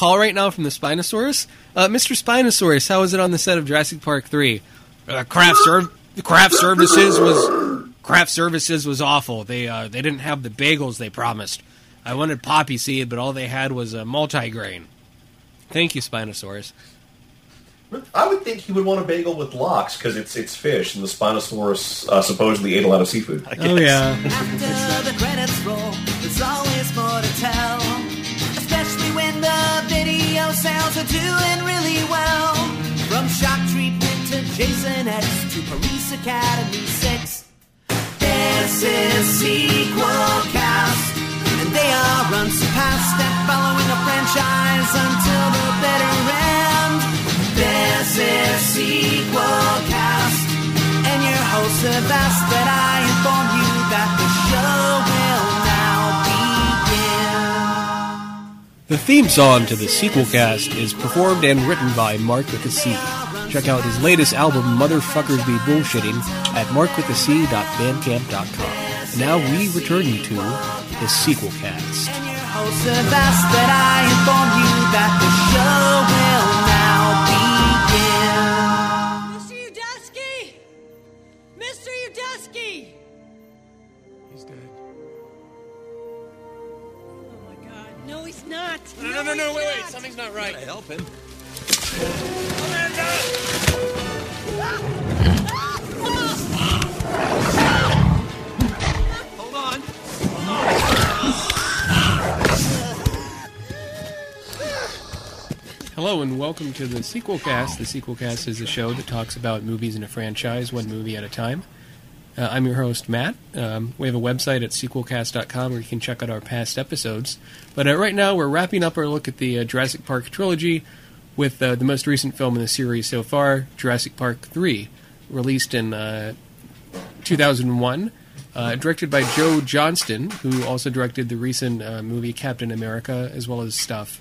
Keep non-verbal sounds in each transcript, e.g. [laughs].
call right now from the Spinosaurus. Uh, Mr. Spinosaurus, how was it on the set of Jurassic Park three? Uh, craft serv- craft services was craft services was awful. They uh, they didn't have the bagels they promised. I wanted poppy seed, but all they had was a multigrain. Thank you, Spinosaurus. I would think he would want a bagel with lox because it's it's fish, and the Spinosaurus uh, supposedly ate a lot of seafood. Oh yeah. Sales are doing really well. From shock treatment to Jason X to Police Academy 6. This is Sequel Cast. And they are unsurpassed at following a franchise until the bitter end. This is Sequel Cast. And your hosts have that I inform you the theme song to the sequel cast is performed and written by Mark with a C. Check out his latest album, Motherfuckers Be Bullshitting, at markwithac.bandcamp.com. Now we return you to the sequel cast. Not. No, no, no, no, he's wait, wait. Something's not right. help him. Hold on. Hello and welcome to the sequel cast. The sequel cast is a show that talks about movies in a franchise, one movie at a time. Uh, I'm your host, Matt. Um, we have a website at sequelcast.com where you can check out our past episodes. But uh, right now, we're wrapping up our look at the uh, Jurassic Park trilogy with uh, the most recent film in the series so far, Jurassic Park 3, released in uh, 2001. Uh, directed by Joe Johnston, who also directed the recent movie Captain America, as well as stuff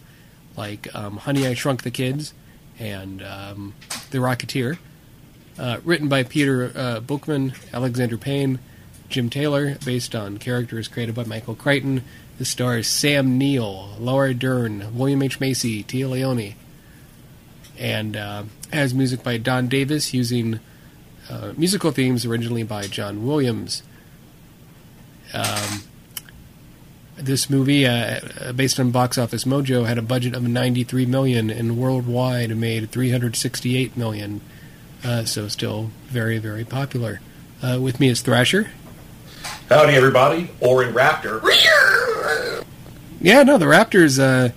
like um, Honey, I Shrunk the Kids and um, The Rocketeer. Uh, written by Peter uh, Buchman, Alexander Payne, Jim Taylor, based on characters created by Michael Crichton. The stars Sam Neill, Laura Dern, William H. Macy, Téa Leoni, and uh, has music by Don Davis using uh, musical themes originally by John Williams. Um, this movie, uh, uh, based on Box Office Mojo, had a budget of 93 million and worldwide made 368 million. Uh, so still very, very popular. Uh, with me is Thrasher. Howdy, everybody! Orin Raptor. Yeah, no, the Raptors uh,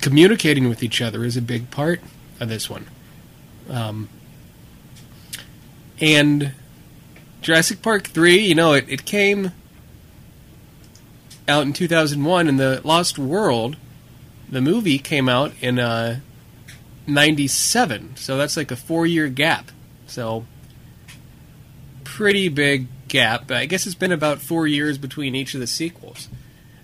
communicating with each other is a big part of this one. Um, and Jurassic Park 3, you know, it, it came out in 2001, and The Lost World, the movie, came out in uh, 97. So that's like a four year gap. So, pretty big gap. I guess it's been about four years between each of the sequels.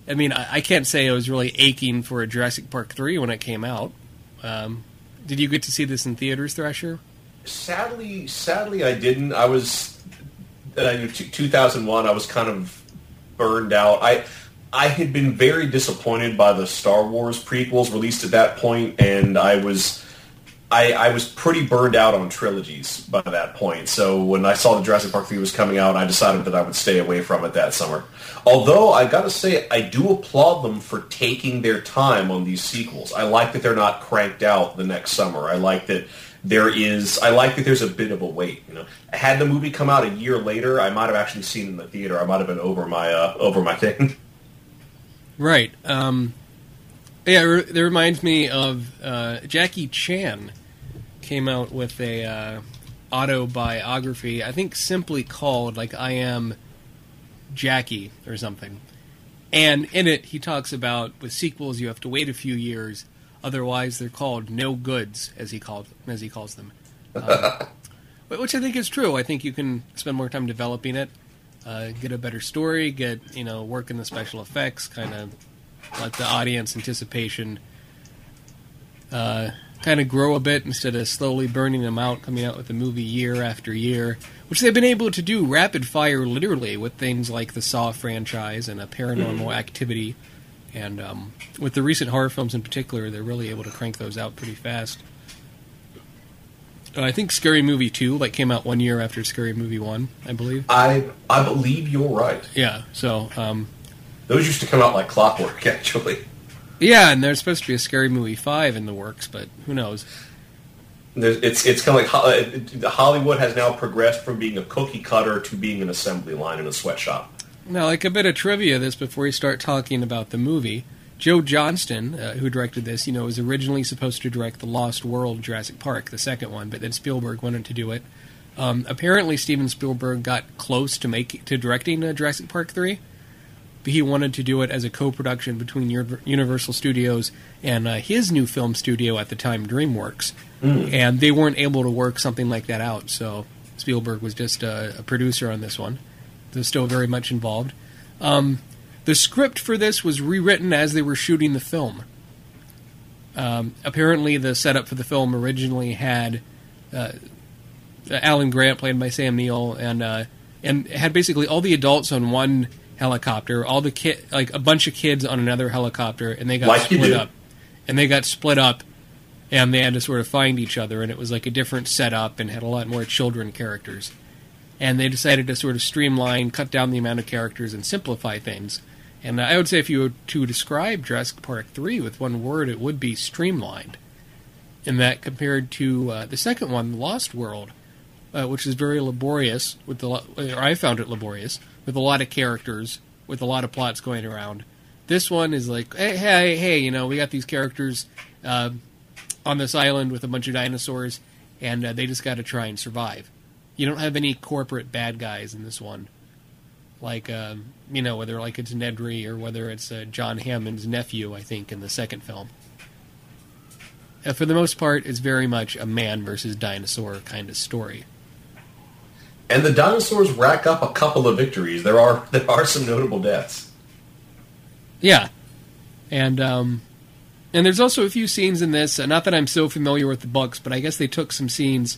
I mean, I, I can't say I was really aching for a Jurassic Park 3 when it came out. Um, did you get to see this in theaters, Thrasher? Sadly, sadly, I didn't. I was uh, t- 2001. I was kind of burned out. I I had been very disappointed by the Star Wars prequels released at that point, and I was I, I was pretty burned out on trilogies by that point. So when I saw the Jurassic Park 3 was coming out, I decided that I would stay away from it that summer. Although I got to say, I do applaud them for taking their time on these sequels. I like that they're not cranked out the next summer. I like that there is. I like that there's a bit of a wait. You know, had the movie come out a year later, I might have actually seen it in the theater. I might have been over my uh, over my thing. [laughs] Right. Um, yeah, it that reminds me of uh, Jackie Chan came out with a uh, autobiography. I think simply called like "I Am Jackie" or something. And in it, he talks about with sequels, you have to wait a few years, otherwise they're called no goods, as he called as he calls them. Um, [laughs] which I think is true. I think you can spend more time developing it, uh, get a better story, get you know work in the special effects, kind of let the audience anticipation uh, kind of grow a bit instead of slowly burning them out, coming out with a movie year after year, which they've been able to do rapid fire, literally, with things like the Saw franchise and a Paranormal Activity, And um, with the recent horror films in particular, they're really able to crank those out pretty fast. Uh, I think Scary Movie 2 like came out one year after Scary Movie 1, I believe. I I believe you're right. Yeah, so um, Those used to come out like clockwork, [laughs] actually. Yeah, and there's supposed to be a Scary Movie 5 in the works, but who knows? There's, it's it's kind of like uh, Hollywood has now progressed from being a cookie cutter to being an assembly line in a sweatshop. Now, like a bit of trivia, this before we start talking about the movie. Joe Johnston, uh, who directed this, you know, was originally supposed to direct the Lost World Jurassic Park, the second one, but then Spielberg wanted to do it. Um, apparently, Steven Spielberg got close to make to directing uh, Jurassic Park three, but he wanted to do it as a co-production between Universal Studios and uh, his new film studio at the time, DreamWorks, and they weren't able to work something like that out. So Spielberg was just a, a producer on this one. They're still very much involved. Um, the script for this was rewritten as they were shooting the film. Um, apparently, the setup for the film originally had uh, Alan Grant, played by Sam Neill, and uh, and had basically all the adults on one helicopter, all the kid, like a bunch of kids on another helicopter, and they got Like split up. And they got split up, and they had to sort of find each other, and it was like a different setup and had a lot more children characters and they decided to sort of streamline, cut down the amount of characters, and simplify things. And I would say if you were to describe Jurassic Park 3 with one word, it would be streamlined. In that, compared to uh, the second one, Lost World, uh, which is very laborious, with the or I found it laborious, with a lot of characters, with a lot of plots going around. This one is like, hey, hey, hey, you know, we got these characters uh, on this island with a bunch of dinosaurs, and uh, they just got to try and survive. You don't have any corporate bad guys in this one, like um, you know whether like it's Nedry or whether it's uh, John Hammond's nephew. I think in the second film. Uh, for the most part, it's very much a man versus dinosaur kind of story. And the dinosaurs rack up a couple of victories. There are [laughs] there are some notable deaths. Yeah, and um, and there's also a few scenes in this. Uh, not that I'm so familiar with the books, but I guess they took some scenes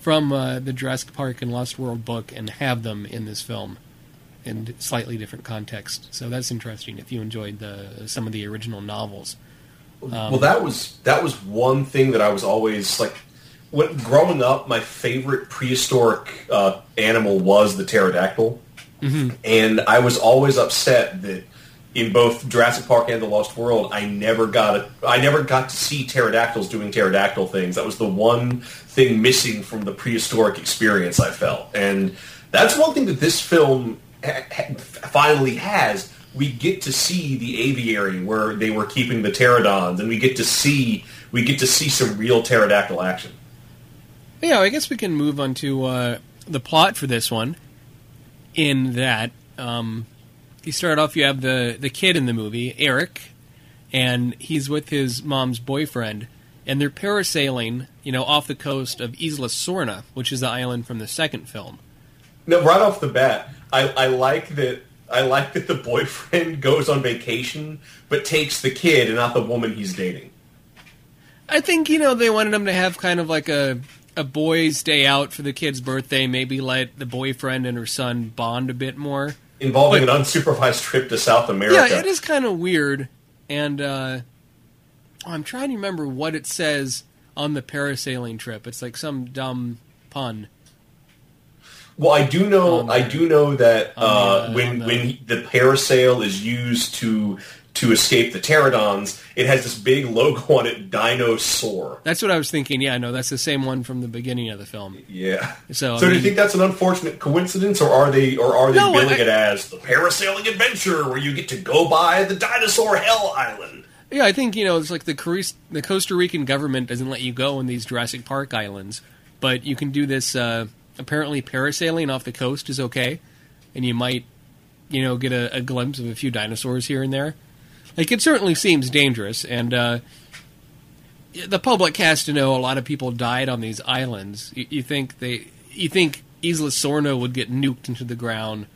from uh, the Jurassic Park and Lost World book and have them in this film in slightly different context. So that's interesting. If you enjoyed the some of the original novels, well, that was that was one thing that I was always like. When growing up, my favorite prehistoric uh, animal was the pterodactyl, and I was always upset that in both Jurassic Park and The Lost World, I never got a, I never got to see pterodactyls doing pterodactyl things. That was the one thing missing from the prehistoric experience I felt, and that's one thing that this film ha- ha- finally has. We get to see the aviary where they were keeping the pterodons, and we get to see we get to see some real pterodactyl action. Yeah, I guess we can move on to uh, the plot for this one. In that, um, you start off, you have the the kid in the movie, Eric, and he's with his mom's boyfriend, and they're parasailing, you know, off the coast of Isla Sorna, which is the island from the second film. No, right off the bat, I, I like that. I like that the boyfriend [laughs] goes on vacation, but takes the kid and not the woman he's dating. I think you know they wanted him to have kind of like a a boys' day out for the kid's birthday. Maybe let the boyfriend and her son bond a bit more. Involving But- an unsupervised trip to South America. Yeah, it is kind of weird. And uh, I'm trying to remember what it says on the parasailing trip. It's like some dumb pun. Well, I do know. I do know that uh, the- when the- when the parasail is used to to escape the pterodons, it has this big logo on it, Dinosaur. That's what I was thinking. Yeah, no, that's the same one from the beginning of the film. Yeah. So, I do you think that's an unfortunate coincidence, or are they, or are they No, billing I- it as the parasailing adventure where you get to go by the dinosaur hell island? Yeah, I think you know it's like the the Costa Rican government doesn't let you go in these Jurassic Park islands, but you can do this. Uh, apparently, parasailing off the coast is okay, and you might, you know, get a, a glimpse of a few dinosaurs here and there. Like it certainly seems dangerous, and uh, the public has to know a lot of people died on these islands. You, you think they, you think Isla Sorna would get nuked into the ground?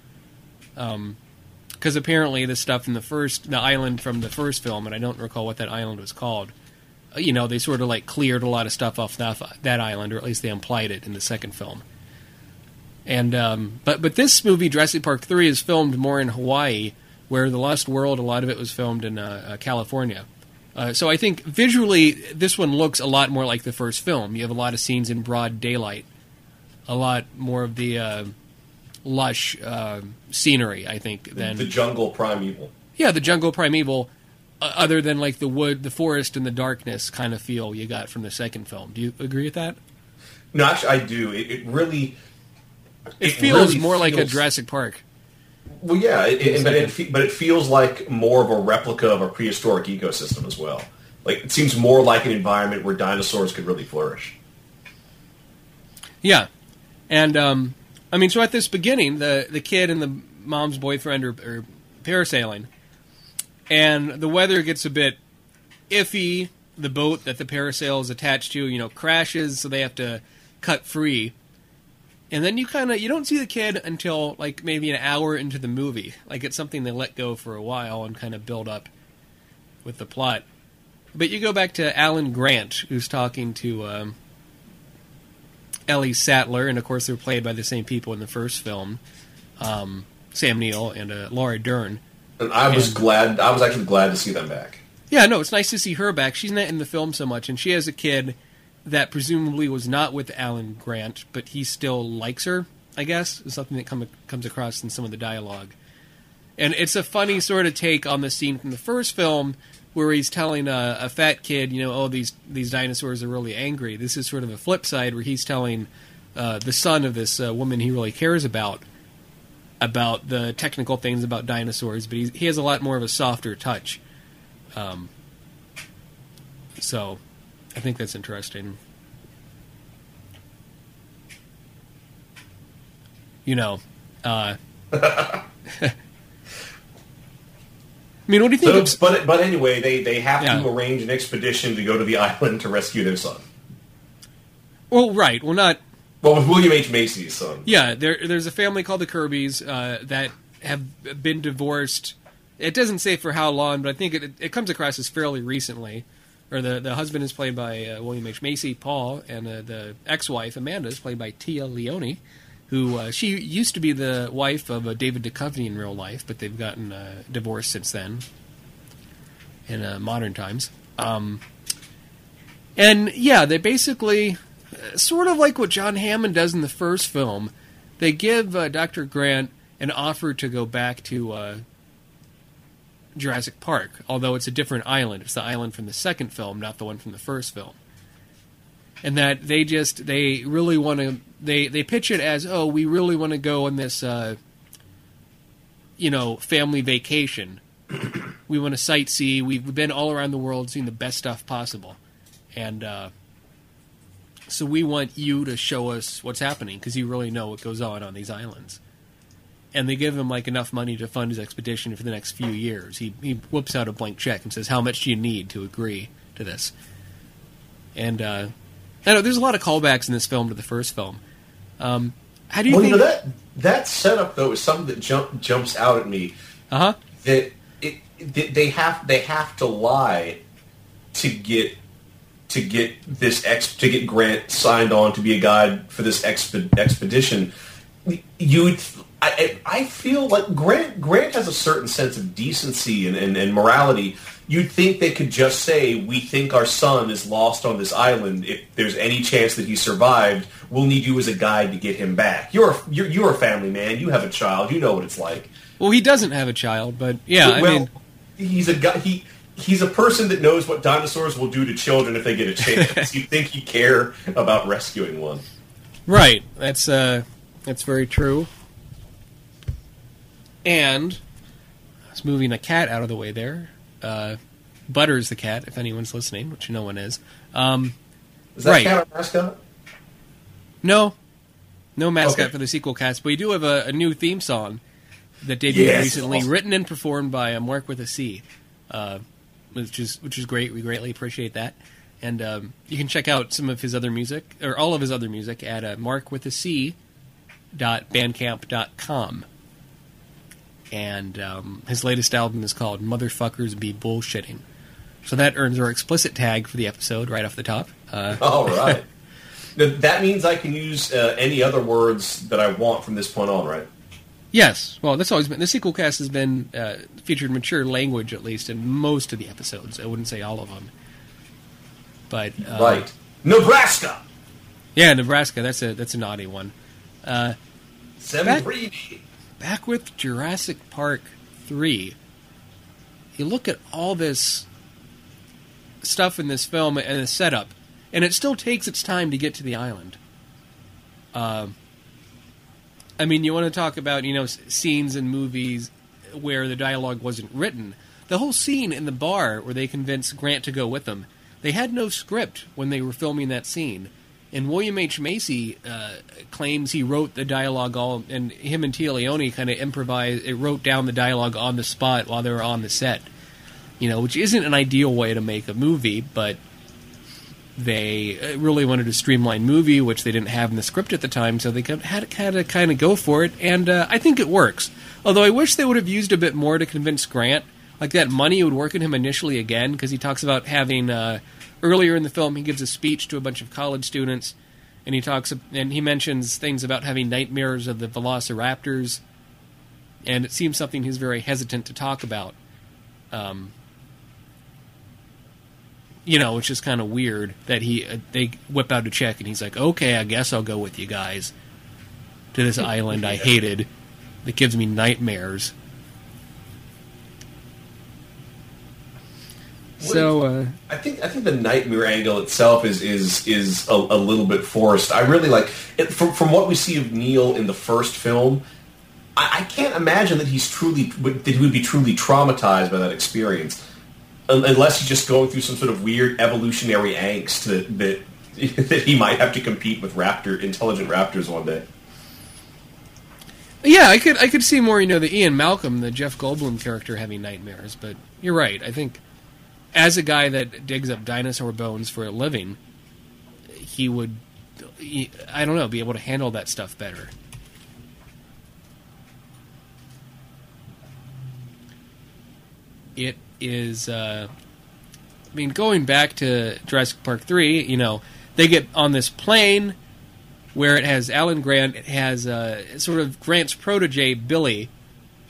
because apparently the stuff in the first the island from the first film and i don't recall what that island was called uh, you know they sort of like cleared a lot of stuff off that, that island or at least they implied it in the second film and um, but but this movie Jurassic Park 3 is filmed more in Hawaii where The Lost World, a lot of it was filmed in uh, uh, California. Uh, so I think visually, this one looks a lot more like the first film. You have a lot of scenes in broad daylight, a lot more of the uh, lush uh, scenery. I think than The jungle primeval. yeah, the jungle primeval. Uh, other than like the wood, the forest, and the darkness kind of feel you got from the second film. Do you agree with that? No, actually, I do. It, it really. It, feels really more like a feels- Jurassic Park. Well, yeah, it, it, but, it, but it feels like more of a replica of a prehistoric ecosystem as well. Like it seems more like an environment where dinosaurs could really flourish. Yeah, and um, I mean, so at this beginning, the the kid and the mom's boyfriend are, are parasailing, and the weather gets a bit iffy. The boat that the parasail is attached to, you know, crashes, so they have to cut free. And then you kind of you don't see the kid until like maybe an hour into the movie. Like it's something they let go for a while and kind of build up with the plot. But you go back to Alan Grant, who's talking to um, Ellie Sattler, and of course they're played by the same people in the first film, um, Sam Neill and uh, Laura Dern. And I was And- glad. I was actually glad to see them back. Yeah, no, it's nice to see her back. She's not in the film so much, and she has a kid that presumably was not with Alan Grant, but he still likes her. I guess is something that come, comes across in some of the dialogue, and it's a funny sort of take on the scene from the first film where he's telling a, a fat kid, you know, oh these these dinosaurs are really angry. This is sort of a flip side where he's telling uh, the son of this uh, woman he really cares about about the technical things about dinosaurs, but he, has a lot more of a softer touch. Um, so, I think that's interesting. You know, uh, [laughs] I mean, what do you think? So, but but anyway, they they have Yeah. to arrange an expedition to go to the [laughs] island to rescue their son. well, right. Well, not. Well, with William H Macy's son. Yeah, there, there's a family called the Kirbys uh, that have been divorced. It doesn't say for how long, but I think it, it comes across as fairly recently. Or the the husband is played by uh, William H Macy, Paul, and uh, the ex-wife Amanda is played by Téa Leoni, who uh, she used to be the wife of uh, David Duchovny in real life, but they've gotten uh, divorced since then. In uh, modern times, um, and yeah, they basically sort of like what John Hammond does in the first film. They give Dr. Grant an offer to go back to Jurassic Park, although it's a different island. It's the island from the second film, not the one from the first film. And that they just they really want to they they pitch it as oh we really want to go on this uh, you know family vacation. [clears throat] we want to sightsee. We've been all around the world, seeing the best stuff possible, and uh, so we want you to show us what's happening because you really know what goes on on these islands. And they give him like enough money to fund his expedition for the next few years. He he whips out a blank check and says, "How much do you need to agree to this?" And uh, I know there's a lot of callbacks in this film to the first film. Um, how do you Well, you think? know that that setup though is something that jump, jumps out at me. Uh huh. That it, that they have they have to lie to get to get this ex to get Grant signed on to be a guide for this exp- expedition. You, I, I feel like Grant Grant has a certain sense of decency and, and, and morality. You'd think they could just say, "We think our son is lost on this island. If there's any chance that he survived, we'll need you as a guide to get him back. You're a, you're, you're a family man. You have a child. You know what it's like." Well, he doesn't have a child, but yeah, I mean, he's a guy. He he's a person that knows what dinosaurs will do to children if they get a [laughs] chance. you think he'd care about rescuing one? Right. That's uh that's very true. And I was moving a cat out of the way there. Uh, Butters the cat, if anyone's listening, which no one is. Um, Is that Right. cat our mascot? no, no mascot Okay. for the sequel cast, but we do have a, a new theme song that debuted Yes, recently, awesome. written and performed by uh, Mark with a C, uh, which is which is great. We greatly appreciate that. And um, you can check out some of his other music, or all of his other music, at uh, markwithac.bandcamp.com. And um, his latest album is called Motherfuckers Be Bullshitting. So that earns our explicit tag for the episode right off the top. Uh, All [laughs] right. That means I can use uh, any other words that I want from this point on, right? Yes, well, that's always been the sequel cast has been uh, featured mature language at least in most of the episodes. I wouldn't say all of them, but uh, right. Nebraska. Yeah, Nebraska. That's a that's a naughty one. Uh, Seven three. Back with Jurassic Park three. You look at all this stuff in this film and the setup, and it still takes its time to get to the island. Um, I mean, you want to talk about you know scenes in movies where the dialogue wasn't written. The whole scene in the bar where they convince Grant to go with them, they had no script when they were filming that scene. And William H Macy uh, claims he wrote the dialogue all, and him and Téa Leoni kind of improvised. It wrote down the dialogue on the spot while they were on the set. You know, which isn't an ideal way to make a movie, but they uh, really wanted a streamlined movie, which they didn't have in the script at the time, so they had, had to kind of go for it, and uh, I think it works. Although I wish they would have used a bit more to convince Grant. Like that money would work on him initially again, because he talks about having uh, earlier in the film he gives a speech to a bunch of college students, and he talks and he mentions things about having nightmares of the Velociraptors, and it seems something he's very hesitant to talk about. Um, you know, it's just kind of weird that he uh, they whip out a check and he's like, "Okay, I guess I'll go with you guys to this [laughs] island I hated that gives me nightmares." So, uh, I think I think the nightmare angle itself is is is a, a little bit forced. I really like it, from from what we see of Neill in the first film. I, I can't imagine that he's truly that he would be truly traumatized by that experience, unless he's just going through some sort of weird evolutionary angst that that [laughs] that he might have to compete with raptor intelligent raptors one day. yeah, I could I could see more, you know, the Ian Malcolm, the Jeff Goldblum character having nightmares, but you're right. I think as a guy that digs up dinosaur bones for a living, he would he, I don't know, be able to handle that stuff better. It is uh I mean, going back to Jurassic Park 3, you know, they get on this plane where it has Alan Grant, it has uh, sort of Grant's protege, Billy,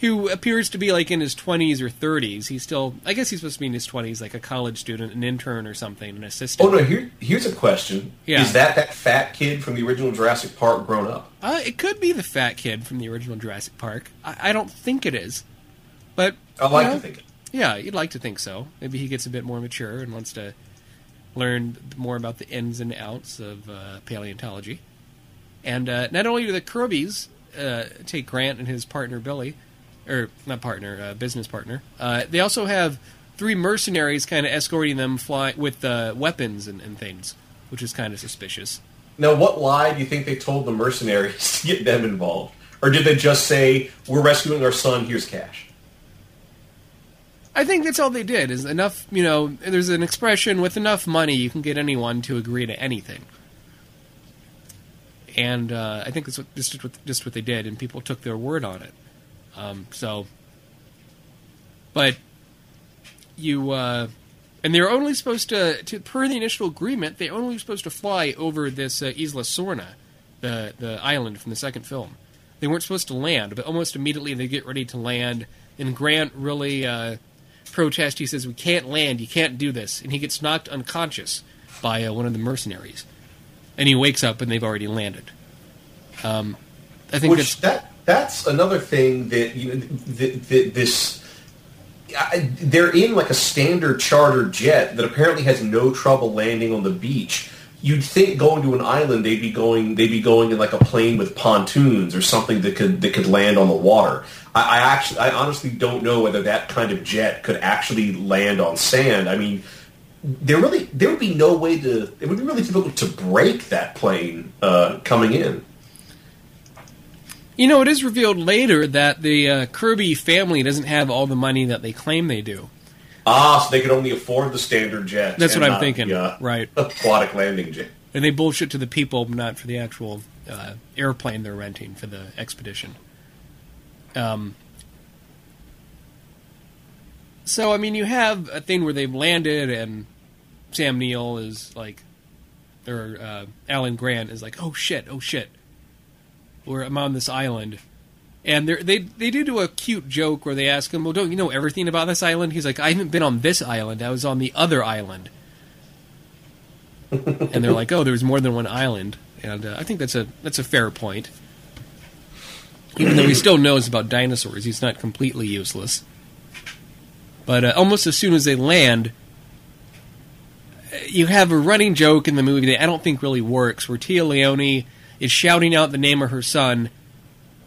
who appears to be like in his 20s or 30s. He's still, I guess he's supposed to be in his 20s, like a college student, an intern or something, an assistant. Oh no! Here here's a question: Yeah. Is that that fat kid from the original Jurassic Park grown up? Uh, it could be the fat kid from the original Jurassic Park. I, I don't think it is. But, I like you know, to think. it. Yeah, you'd like to think so. Maybe he gets a bit more mature and wants to learn more about the ins and outs of uh, paleontology. And uh, not only do the Kirbys uh, take Grant and his partner Billy, or not partner, uh, business partner, uh, they also have three mercenaries kind of escorting them fly with uh, weapons and, and things, which is kind of suspicious. Now, what lie do you think they told the mercenaries [laughs] to get them involved? Or did they just say, we're rescuing our son, here's cash? I think that's all they did. Is enough, you know. There's an expression: with enough money, you can get anyone to agree to anything. And uh, I think that's what, just what just what they did, and people took their word on it. Um, so, but you uh, and they're only supposed to, to, per the initial agreement, they're only supposed to fly over this uh, Isla Sorna, the the island from the second film. They weren't supposed to land, but almost immediately they get ready to land, and Grant really uh, protests. He says, "We can't land. You can't do this," and he gets knocked unconscious by uh, one of the mercenaries, and he wakes up and they've already landed. Um, I think Which that that's another thing that you know this I, they're in like a standard charter jet that apparently has no trouble landing on the beach. You'd think going to an island they'd be going they'd be going in like a plane with pontoons or something that could that could land on the water. I, I actually I honestly don't know whether that kind of jet could actually land on sand. I mean, there really there would be no way to it would be really difficult to break that plane uh, coming in. You know, it is revealed later that the uh, Kirby family doesn't have all the money that they claim they do. Ah, so they could only afford the standard jet. That's and what I'm thinking, the, uh, right. [laughs] Aquatic landing jet. And they bullshit to the people, not for the actual uh, airplane they're renting for the expedition. Um, so, I mean, you have a thing where they've landed, and Sam Neill is like, or uh, Alan Grant is like, oh shit, oh shit. We're, I'm on this island. And they they do do a cute joke where they ask him, "Well, don't you know everything about this island?" He's like, "I haven't been on this island. I was on the other island." [laughs] and they're like, "Oh, there's more than one island." And uh, I think that's a that's a fair point. Even though he still knows about dinosaurs, he's not completely useless. But uh, almost as soon as they land, uh, you have a running joke in the movie that I don't think really works, where Téa Leoni is shouting out the name of her son,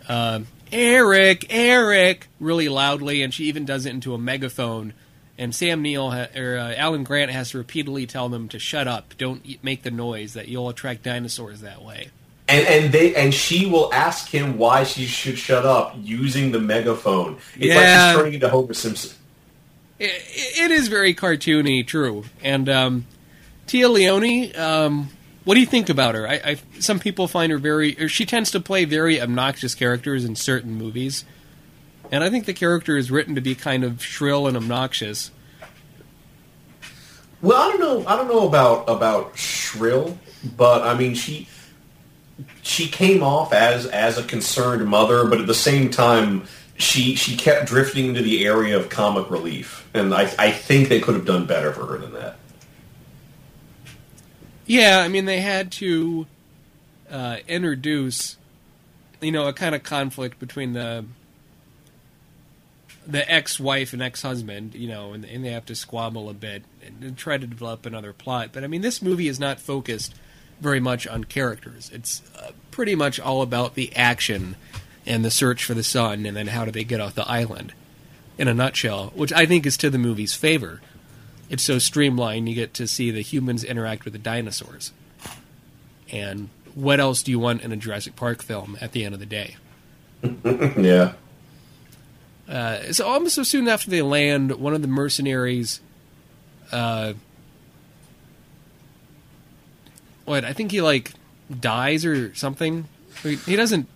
uh, Eric, Eric, really loudly, and she even does it into a megaphone. And Sam Neill ha- or uh, Alan Grant has to repeatedly tell them to shut up, don't make the noise, that you'll attract dinosaurs that way. And and they and she will ask him why she should shut up using the megaphone. It's like Yeah. she's turning into Homer Simpson. it, it is very cartoony, true. And um, Téa Leoni, um, what do you think about her? I, I some people find her very. She tends to play very obnoxious characters in certain movies, and I think the character is written to be kind of shrill and obnoxious. Well, I don't know. I don't know about about shrill, but I mean she she came off as as a concerned mother, but at the same time she she kept drifting into the area of comic relief, and I I think they could have done better for her than that. Yeah, I mean they had to uh, introduce, you know, a kind of conflict between the the ex-wife and ex-husband, you know, and, and they have to squabble a bit and, and try to develop another plot. But I mean, this movie is not focused very much on characters. It's uh, pretty much all about the action and the search for the sun, and then how do they get off the island. In a nutshell, which I think is to the movie's favor it's so streamlined you get to see the humans interact with the dinosaurs. And what else do you want in a jurassic park film at the end of the day? [laughs] Yeah. uh, so almost so soon after they land one of the mercenaries uh, what i think he like dies or something? He he doesn't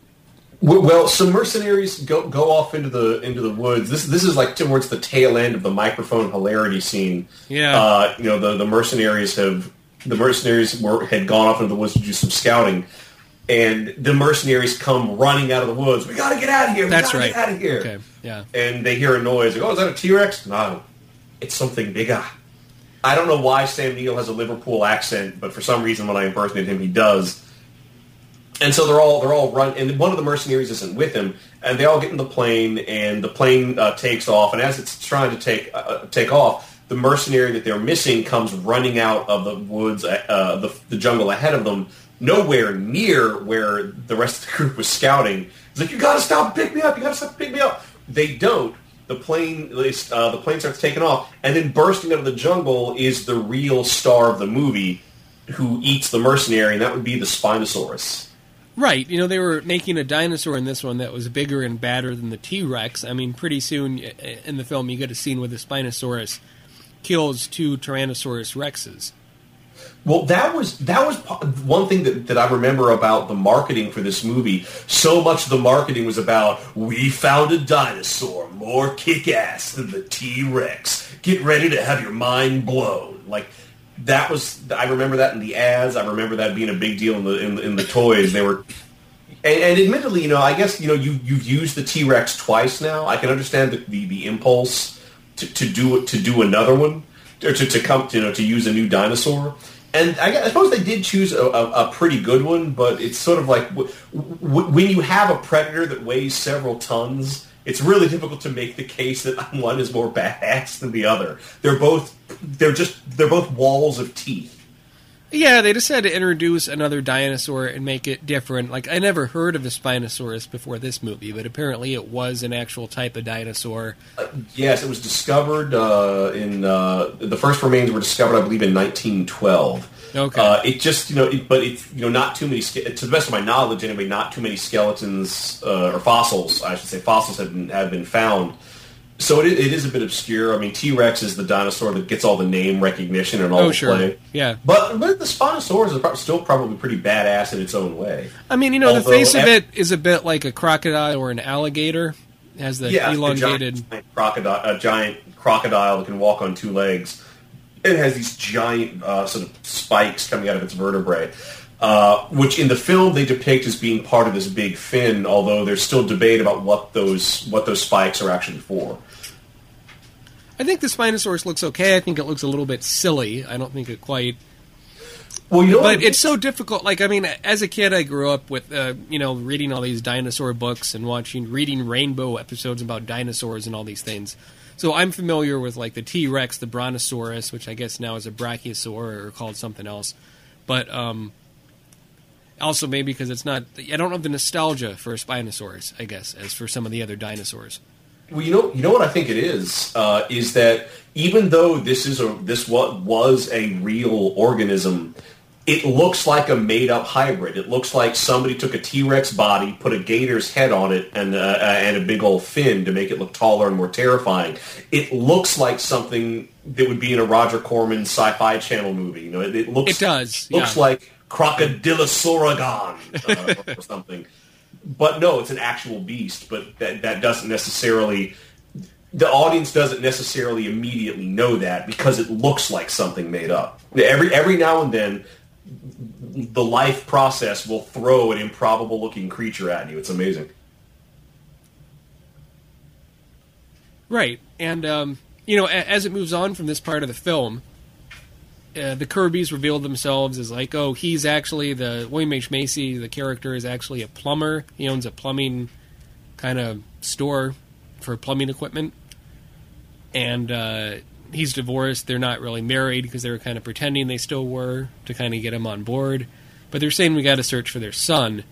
Well, some mercenaries go go off into the into the woods. This this is like towards the tail end of the microphone hilarity scene. Yeah. Uh, you know the the mercenaries have the mercenaries were had gone off into the woods to do some scouting, and the mercenaries come running out of the woods. We got to get out of here. We that's right Get out of here. okay yeah And they hear a noise. They go, oh, is that a T Rex? No, it's something bigger. I don't know why Sam Neill has a Liverpool accent, but for some reason when I impersonate him, he does. And so they're all they're all run, and one of the mercenaries isn't with him, and they all get in the plane, and the plane uh, takes off, and as it's trying to take uh, take off, the mercenary that they're missing comes running out of the woods, uh, uh, the, the jungle ahead of them, nowhere near where the rest of the group was scouting. He's like, "You got to stop, pick me up! You got to stop, pick me up!" They don't. The plane, uh, the plane starts taking off, and then bursting out of the jungle is the real star of the movie, who eats the mercenary, and that would be the Spinosaurus. Right. You know, they were making a dinosaur in this one that was bigger and badder than the T Rex. I mean, pretty soon uh, in the film, you get a scene where the Spinosaurus kills two Tyrannosaurus Rexes. Well, that was that was one thing that, that I remember about the marketing for this movie. So much of the marketing was about we found a dinosaur more kick-ass than the T-Rex. Get ready to have your mind blown. Like that was I remember that in the ads. I remember that being a big deal in the in, in the toys. They were and, and admittedly, you know, I guess you know you you've used the T Rex twice now. I can understand the, the, the impulse to, to do to do another one or to, to come you know to use a new dinosaur. And I, guess- I suppose they did choose a, a, a pretty good one, but it's sort of like w- w- when you have a predator that weighs several tons. It's really difficult to make the case that [laughs] one is more badass than the other. They're both they're just they're both walls of teeth. Yeah, they decided to introduce another dinosaur and make it different. Like, I never heard of a Spinosaurus before this movie, but apparently it was an actual type of dinosaur. Yes, it was discovered uh, in uh, the first remains were discovered, I believe, in 1912. Okay. Uh, it just you know, it, but it's you know not too many. To the best of my knowledge, anyway, not too many skeletons uh, or fossils. I should say fossils have been have been found. So it, it is a bit obscure. I mean, T Rex is the dinosaur that gets all the name recognition and all Oh, the sure. play. Yeah. But but the Spinosaurus is still probably pretty badass in its own way. I mean, you know, the Although face of it is a bit like a crocodile or an alligator. It has the yeah, elongated. a giant crocodile, a giant crocodile that can walk on two legs. It has these giant uh, sort of spikes coming out of its vertebrae. uh, which in the film they depict as being part of this big fin. Although there's still debate about what those what those spikes are actually for. I think the Spinosaurus looks okay. I think it looks a little bit silly. I don't think it quite. Well, you know, But it's so difficult. Like, I mean, as a kid, I grew up with, uh, you know, reading all these dinosaur books and watching, reading Rainbow episodes about dinosaurs and all these things. So I'm familiar with, like, the T Rex, the Brontosaurus, which I guess now is a Brachiosaur or called something else. But, um, also maybe because it's not, I don't have the nostalgia for Spinosaurus, I guess, as for some of the other dinosaurs. Well, you know, you know what I think it is uh, is that even though this is a this what was a real organism, it looks like a made up hybrid. It looks like somebody took a T Rex body, put a gator's head on it, and uh, uh, and a big old fin to make it look taller and more terrifying. It looks like something that would be in a Roger Corman sci-fi channel movie. You know, it, it looks It does, looks yeah. like Crocodilosaurigon uh, or something [laughs] but no, it's an actual beast. But that that doesn't necessarily the audience doesn't necessarily immediately know that because it looks like something made up. Every every now and then, the life process will throw an improbable looking creature at you. It's amazing. Right, and um, you know, as it moves on from this part of the film, uh, the Kirby's reveal themselves as like, oh, he's actually the William H Macy. The character is actually a plumber. He owns a plumbing kind of store for plumbing equipment, and uh, he's divorced. They're not really married because they were kind of pretending they still were to kind of get him on board. But they're saying we got to search for their son.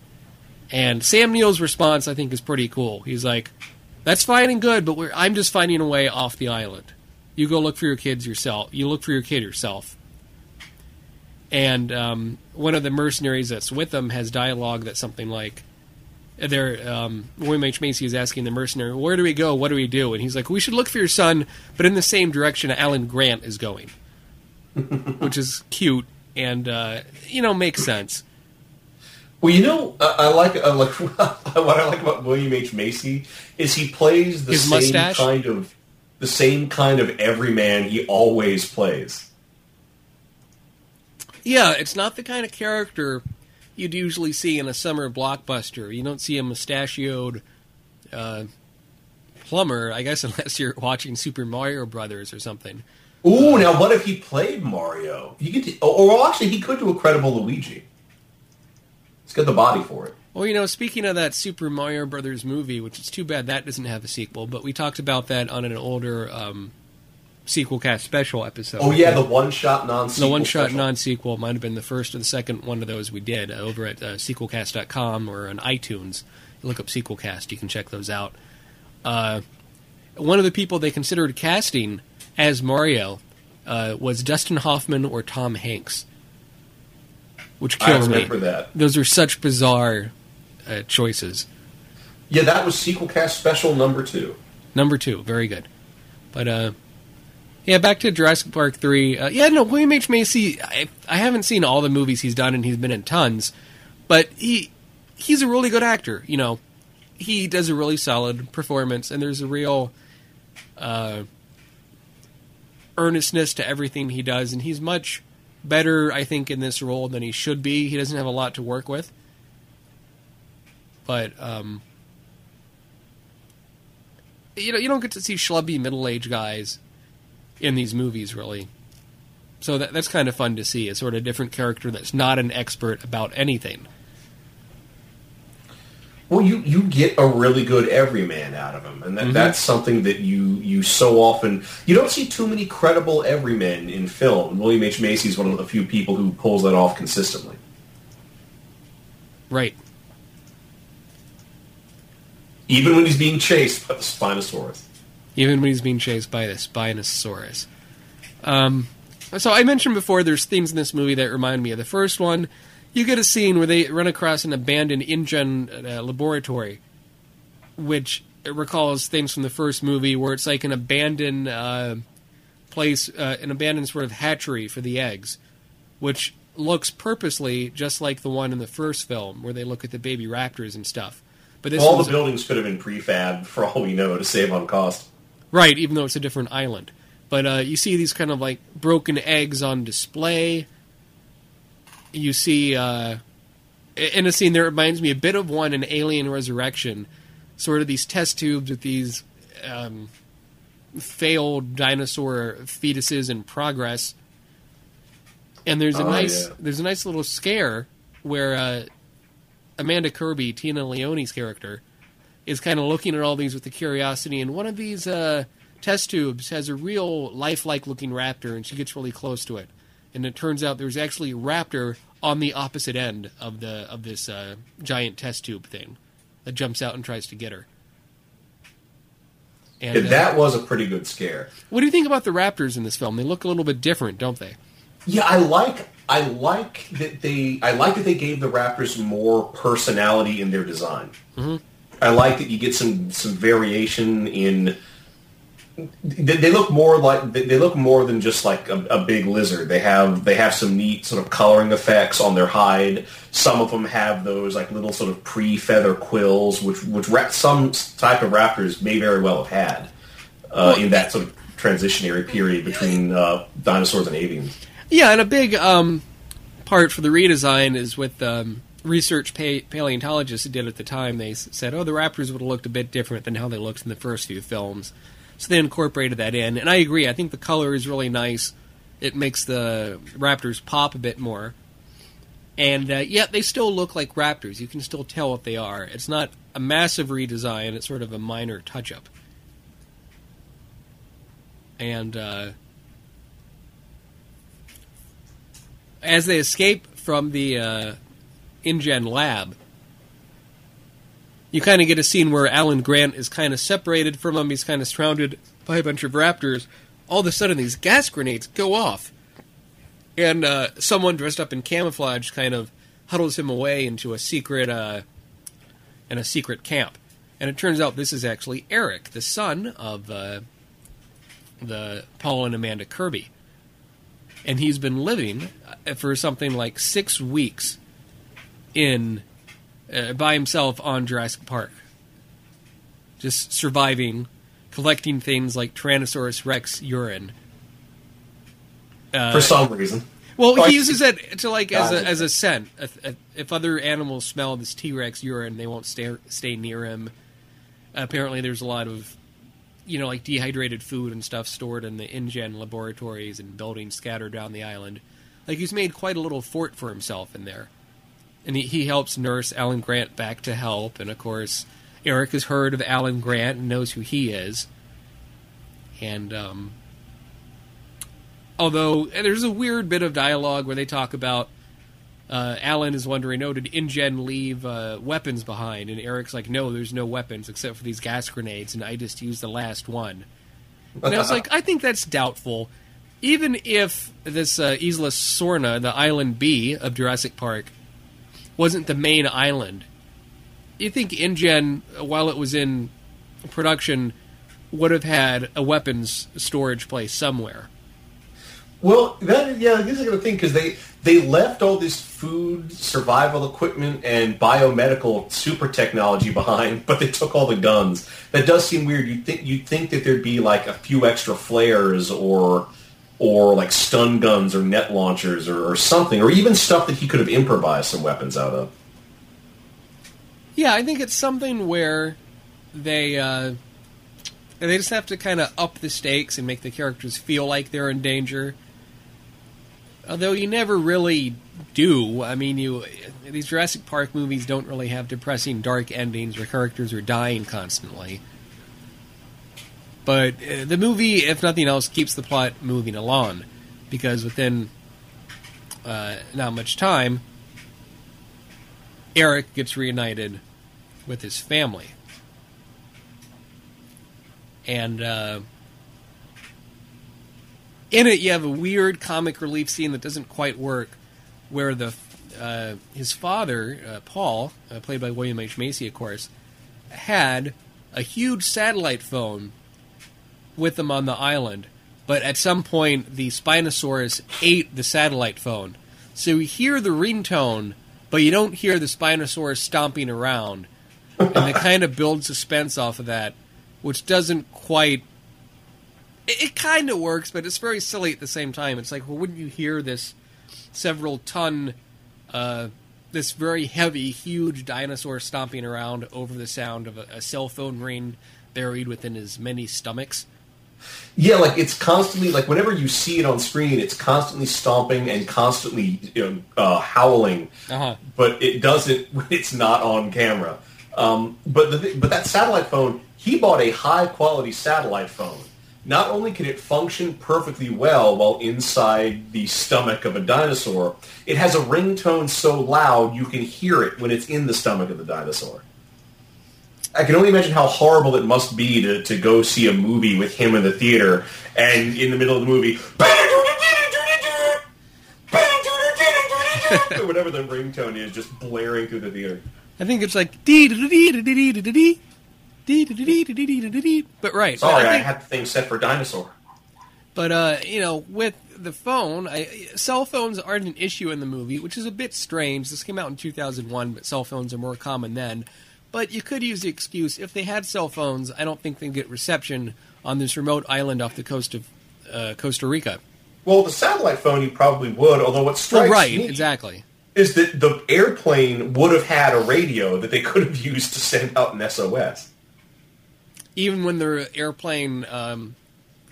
And Sam Neill's response, I think, is pretty cool. He's like, "That's fine and good, but I'm just finding a way off the island. You go look for your kids yourself. You look for your kid yourself." And um, one of the mercenaries that's with them has dialogue that's something like, "There, um, William H Macy is asking the mercenary, where do we go? What do we do?" And he's like, "We should look for your son, but in the same direction Alan Grant is going," [laughs] which is cute and uh, you know makes sense. Well, you know, I, I like I like [laughs] what I like about William H Macy is he plays the His same mustache? kind of the same kind of everyman he always plays. Yeah, it's not the kind of character you'd usually see in a summer blockbuster. You don't see a mustachioed uh, plumber, I guess, [laughs] unless you're watching Super Mario Brothers or something. Ooh, now what if he played Mario? He could, or, or actually, he could do a credible Luigi. He's got the body for it. Well, you know, speaking of that Super Mario Brothers movie, which is too bad that doesn't have a sequel, but we talked about that on an older um, sequel cast special episode. Oh yeah, the one shot non sequel. the one shot non sequel might have been the first or the second one of those we did uh, over at uh, sequelcast.com or on iTunes. You look up Sequelcast, you can check those out. Uh, one of the people they considered casting as Mario uh, was Dustin Hoffman or Tom Hanks, which I kills me. that. Those are such bizarre uh, choices. Yeah, that was sequel cast special number two. Number two, very good. But uh, yeah, back to Jurassic Park three. Uh, yeah, no, William H Macy. I, I haven't seen all the movies he's done, and he's been in tons. But he he's a really good actor. You know, he does a really solid performance, and there's a real uh, earnestness to everything he does, and he's much better, I think, in this role than he should be. He doesn't have a lot to work with, but um, you know, you don't get to see schlubby middle-aged guys in these movies, really. So that, that's kind of fun to see a sort of different character that's not an expert about anything. Well, you, you get a really good everyman out of him, and that, mm-hmm. that's something that you you so often you don't see too many credible everymen in film. William H Macy is one of the few people who pulls that off consistently. Right. Even when he's being chased by the Spinosaurus. Even when he's being chased by the Spinosaurus. Um, so I mentioned before, there's themes in this movie that remind me of the first one. You get a scene where they run across an abandoned InGen uh, laboratory, which recalls things from the first movie, where it's like an abandoned uh, place, uh, an abandoned sort of hatchery for the eggs, which looks purposely just like the one in the first film, where they look at the baby raptors and stuff. But this All the buildings could have been prefab, for all we know, to save on cost. Right, even though it's a different island. But uh, you see these kind of like broken eggs on display. you see uh, in a scene that reminds me a bit of one in Alien Resurrection, sort of these test tubes with these um, failed dinosaur fetuses in progress. And there's a Oh, nice yeah. there's a nice little scare where uh, Amanda Kirby, Tina Leoni's character, is kind of looking at all these with the curiosity, and one of these uh, test tubes has a real lifelike looking raptor, and she gets really close to it, and it turns out there's actually a raptor on the opposite end of the of this uh, giant test tube thing that jumps out and tries to get her. And uh, that was a pretty good scare. what do you think about the raptors in this film? They look a little bit different, don't they? Yeah, I like I like that they I like that they gave the Raptors more personality in their design. Mm-hmm. I like that you get some some variation in. They, they look more like they look more than just like a, a big lizard. They have they have some neat sort of coloring effects on their hide. Some of them have those like little sort of pre feather quills, which which some type of raptors may very well have had uh, in that sort of transitionary period between uh, dinosaurs and avians. Yeah, and a big um, part for the redesign is with um, research pa- paleontologists did at the time. They said, "Oh, the raptors would have looked a bit different than how they looked in the first few films," so they incorporated that in. And I agree. I think the color is really nice. It makes the raptors pop a bit more. And uh, yet they still look like raptors. You can still tell what they are. It's not a massive redesign. It's sort of a minor touch-up. And uh, as they escape from the uh, InGen lab, you kind of get a scene where Alan Grant is kind of separated from him. He's kind of surrounded by a bunch of raptors. All of a sudden, these gas grenades go off, and uh, someone dressed up in camouflage kind of huddles him away into a secret uh, in a secret camp. And it turns out this is actually Eric, the son of uh, the Paul and Amanda Kirby and he's been living uh, for something like six weeks in uh, by himself on Jurassic Park, just surviving, collecting things like Tyrannosaurus Rex urine. Uh, for some reason. Well, he uses it to like as a, as a scent. If other animals smell this T Rex urine, they won't stay stay near him. Apparently, there's a lot of you know like dehydrated food and stuff stored in the InGen laboratories and buildings scattered down the island. Like he's made quite a little fort for himself in there, and he, he helps nurse Alan Grant back to health. And of course, Eric has heard of Alan Grant and knows who he is. And um, although there's a weird bit of dialogue where they talk about uh, Alan is wondering, oh, did InGen leave uh, weapons behind? And Eric's like, no, there's no weapons except for these gas grenades, and I just used the last one. And I was like, [laughs] I think that's doubtful. Even if this uh, Isla Sorna, the island B of Jurassic Park, wasn't the main island, you think InGen, while it was in production, would have had a weapons storage place somewhere. Well, that yeah, I guess I think because they they left all this food, survival equipment, and biomedical super technology [laughs] behind, but they took all the guns. That does seem weird. You think you'd think that there'd be like a few extra flares or or like stun guns or net launchers or, or something, or even stuff that he could have improvised some weapons out of. Yeah, I think it's something where they uh, they just have to kind of up the stakes and make the characters feel like they're in danger. Although you never really do. I mean, you these Jurassic Park movies don't really have depressing, dark endings where characters are dying constantly. But uh, the movie, if nothing else, keeps the plot moving along because within uh, not much time, Eric gets reunited with his family. And uh, in it, you have a weird comic relief scene that doesn't quite work, where the uh, his father, uh, Paul, uh, played by William H Macy, of course, had a huge satellite phone with them on the island. But at some point, the Spinosaurus ate the satellite phone. So you hear the ringtone, but you don't hear the Spinosaurus stomping around. And they kind of build suspense off of that, which doesn't quite. It, it kind of works, but it's very silly at the same time. It's like, well, wouldn't you hear this several ton uh, this very heavy, huge dinosaur stomping around over the sound of a, a cell phone ring buried within his many stomachs. Yeah, like it's constantly like whenever you see it on screen, it's constantly stomping and constantly you know, uh, howling. Uh-huh. But it doesn't [laughs] when it's not on camera. Um, but the, but that satellite phone, he bought a high quality satellite phone. Not only can it function perfectly well while inside the stomach of a dinosaur, it has a ringtone so loud you can hear it when it's in the stomach of the dinosaur. I can only imagine how horrible it must be to, to go see a movie with him in the theater, and in the middle of the movie, whatever the ringtone is, just blaring through the theater. I think it's like dee dee dee dee dee dee but right. Sorry, I, I had the thing set for dinosaur. But uh, you know, with the phone, I, cell phones aren't an issue in the movie, which is a bit strange. This came out in 2001, but cell phones are more common then. But you could use the excuse if they had cell phones, I don't think they'd get reception on this remote island off the coast of uh, Costa Rica. Well, the satellite phone you probably would, although what strikes right, me exactly. is that the airplane would have had a radio that they could have [laughs] used to send out an SOS. Even when their airplane um,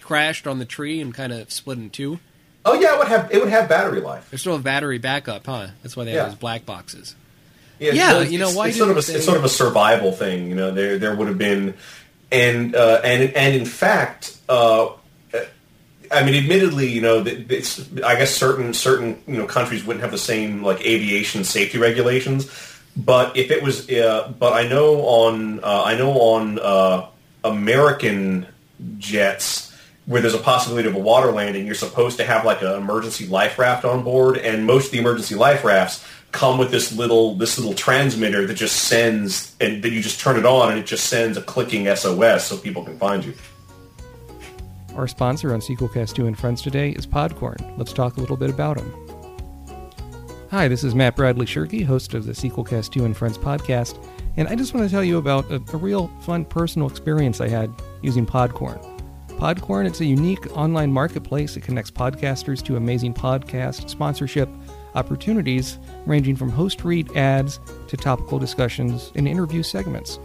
crashed on the tree and kind of split in two, Oh yeah, it would have it would have battery life. There's still a battery backup, huh? That's why they Yeah. have those black boxes. Yeah, Yeah, so you know, it's, why it's sort of a, it's sort of a survival thing. You know, there there would have been, and uh, and and in fact, uh, I mean, admittedly, you know, it's I guess certain certain you know countries wouldn't have the same like aviation safety regulations, but if it was, uh, but I know on uh, I know on uh, American jets where there's a possibility of a water landing, you're supposed to have like an emergency life raft on board, and most of the emergency life rafts come with this little this little transmitter that just sends and that you just turn it on and it just sends a clicking SOS so people can find you. Our sponsor on Sequelcast 2 and Friends today is Podcorn. Let's talk a little bit about them. Hi, this is Matt Bradley Shirky, host of the Sequelcast 2 and Friends podcast, and I just want to tell you about a, a real fun personal experience I had using Podcorn. Podcorn, it's a unique online marketplace that connects podcasters to amazing podcast sponsorship opportunities ranging from host read ads to topical discussions and interview segments.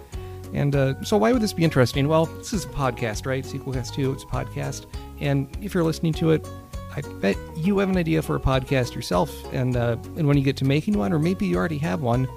And uh, so, why would this be interesting? Well, this is a podcast, right? Sequelcast 2, it's a podcast. And if you're listening to it, I bet you have an idea for a podcast yourself. And, uh, and when you get to making one, or maybe you already have one,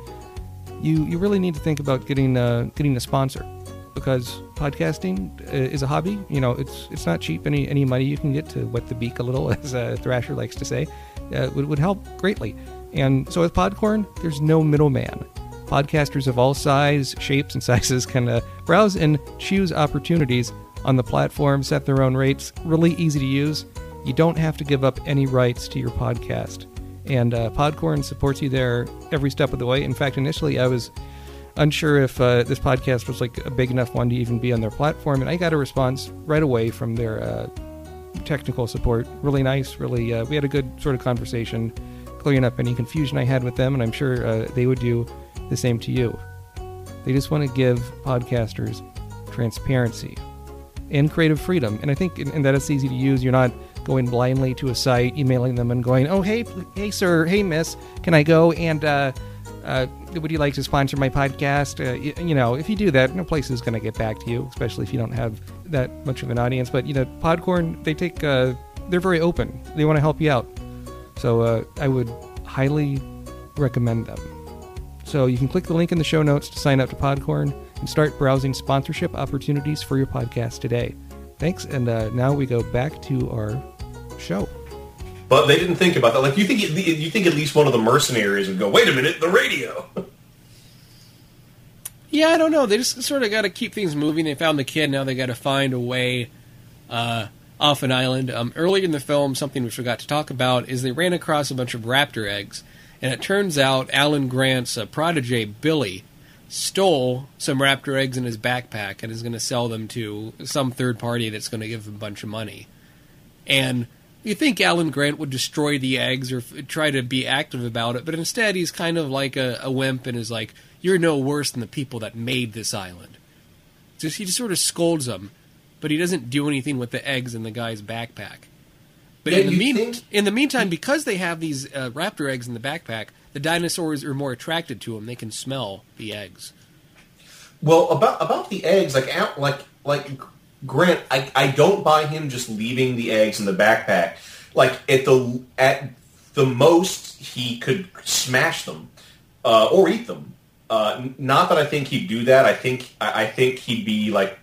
you, you really need to think about getting, uh, getting a sponsor. Because podcasting uh, is a hobby. You know, it's it's not cheap. Any any money you can get to wet the beak a little, [laughs] as uh, Thrasher likes to say, uh, would, would help greatly. And so with Podcorn, there's no middleman. Podcasters of all size, shapes, and [laughs] sizes can uh, browse and choose opportunities on the platform, set their own rates. Really easy to use. You don't have to give up any rights to your podcast. And uh, Podcorn supports you there every step of the way. In fact, initially I was unsure if uh, this podcast was like a big enough one to even be on their platform, and I got a response right away from their uh, technical support. Really nice. Really, uh, we had a good sort of conversation, clearing up any confusion I had with them, and I'm sure uh, they would do the same to you. They just want to give podcasters transparency and creative freedom, and I think and that it's easy to use. You're not going blindly to a site, emailing them, and going, "Oh, hey, hey, sir, hey, miss, can I go and uh, uh, would you like to sponsor my podcast?" Uh, you, you know, if you do that, no place is going to get back to you, especially if you don't have that much of an audience. But you know, Podcorn, they take, uh, they're very open. They want to help you out, so uh, I would highly recommend them. So you can click the link in the show notes to sign up to Podcorn and start browsing sponsorship opportunities for your podcast today. Thanks, and uh, now we go back to our show. But they didn't think about that. Like you think you think at least one of the mercenaries would go, "Wait a minute, the radio." [laughs] Yeah, I don't know. They just sort of got to keep things moving. They found the kid. Now they got to find a way uh, off an island. Um, early in the film, something we forgot to talk about is they ran across a bunch of raptor eggs, and it turns out Alan Grant's uh, protege Billy stole some raptor eggs in his backpack and is going to sell them to some third party that's going to give him a bunch of money. And you think Alan Grant would destroy the eggs or f- try to be active about it, but instead he's kind of like a, a wimp and is like, "You're no worse than the people that made this island." So he just sort of scolds them, but he doesn't do anything with the eggs in the guy's backpack. But Yeah, in the mean, think- in the meantime, because they have these uh, raptor eggs in the backpack, the dinosaurs are more attracted to them. They can smell the eggs. Well, about about the eggs, like out, like like Grant, I, I don't buy him just leaving the eggs in the backpack. Like at the at the most, he could smash them uh, or eat them. Uh, not that I think he'd do that. I think I, I think he'd be like.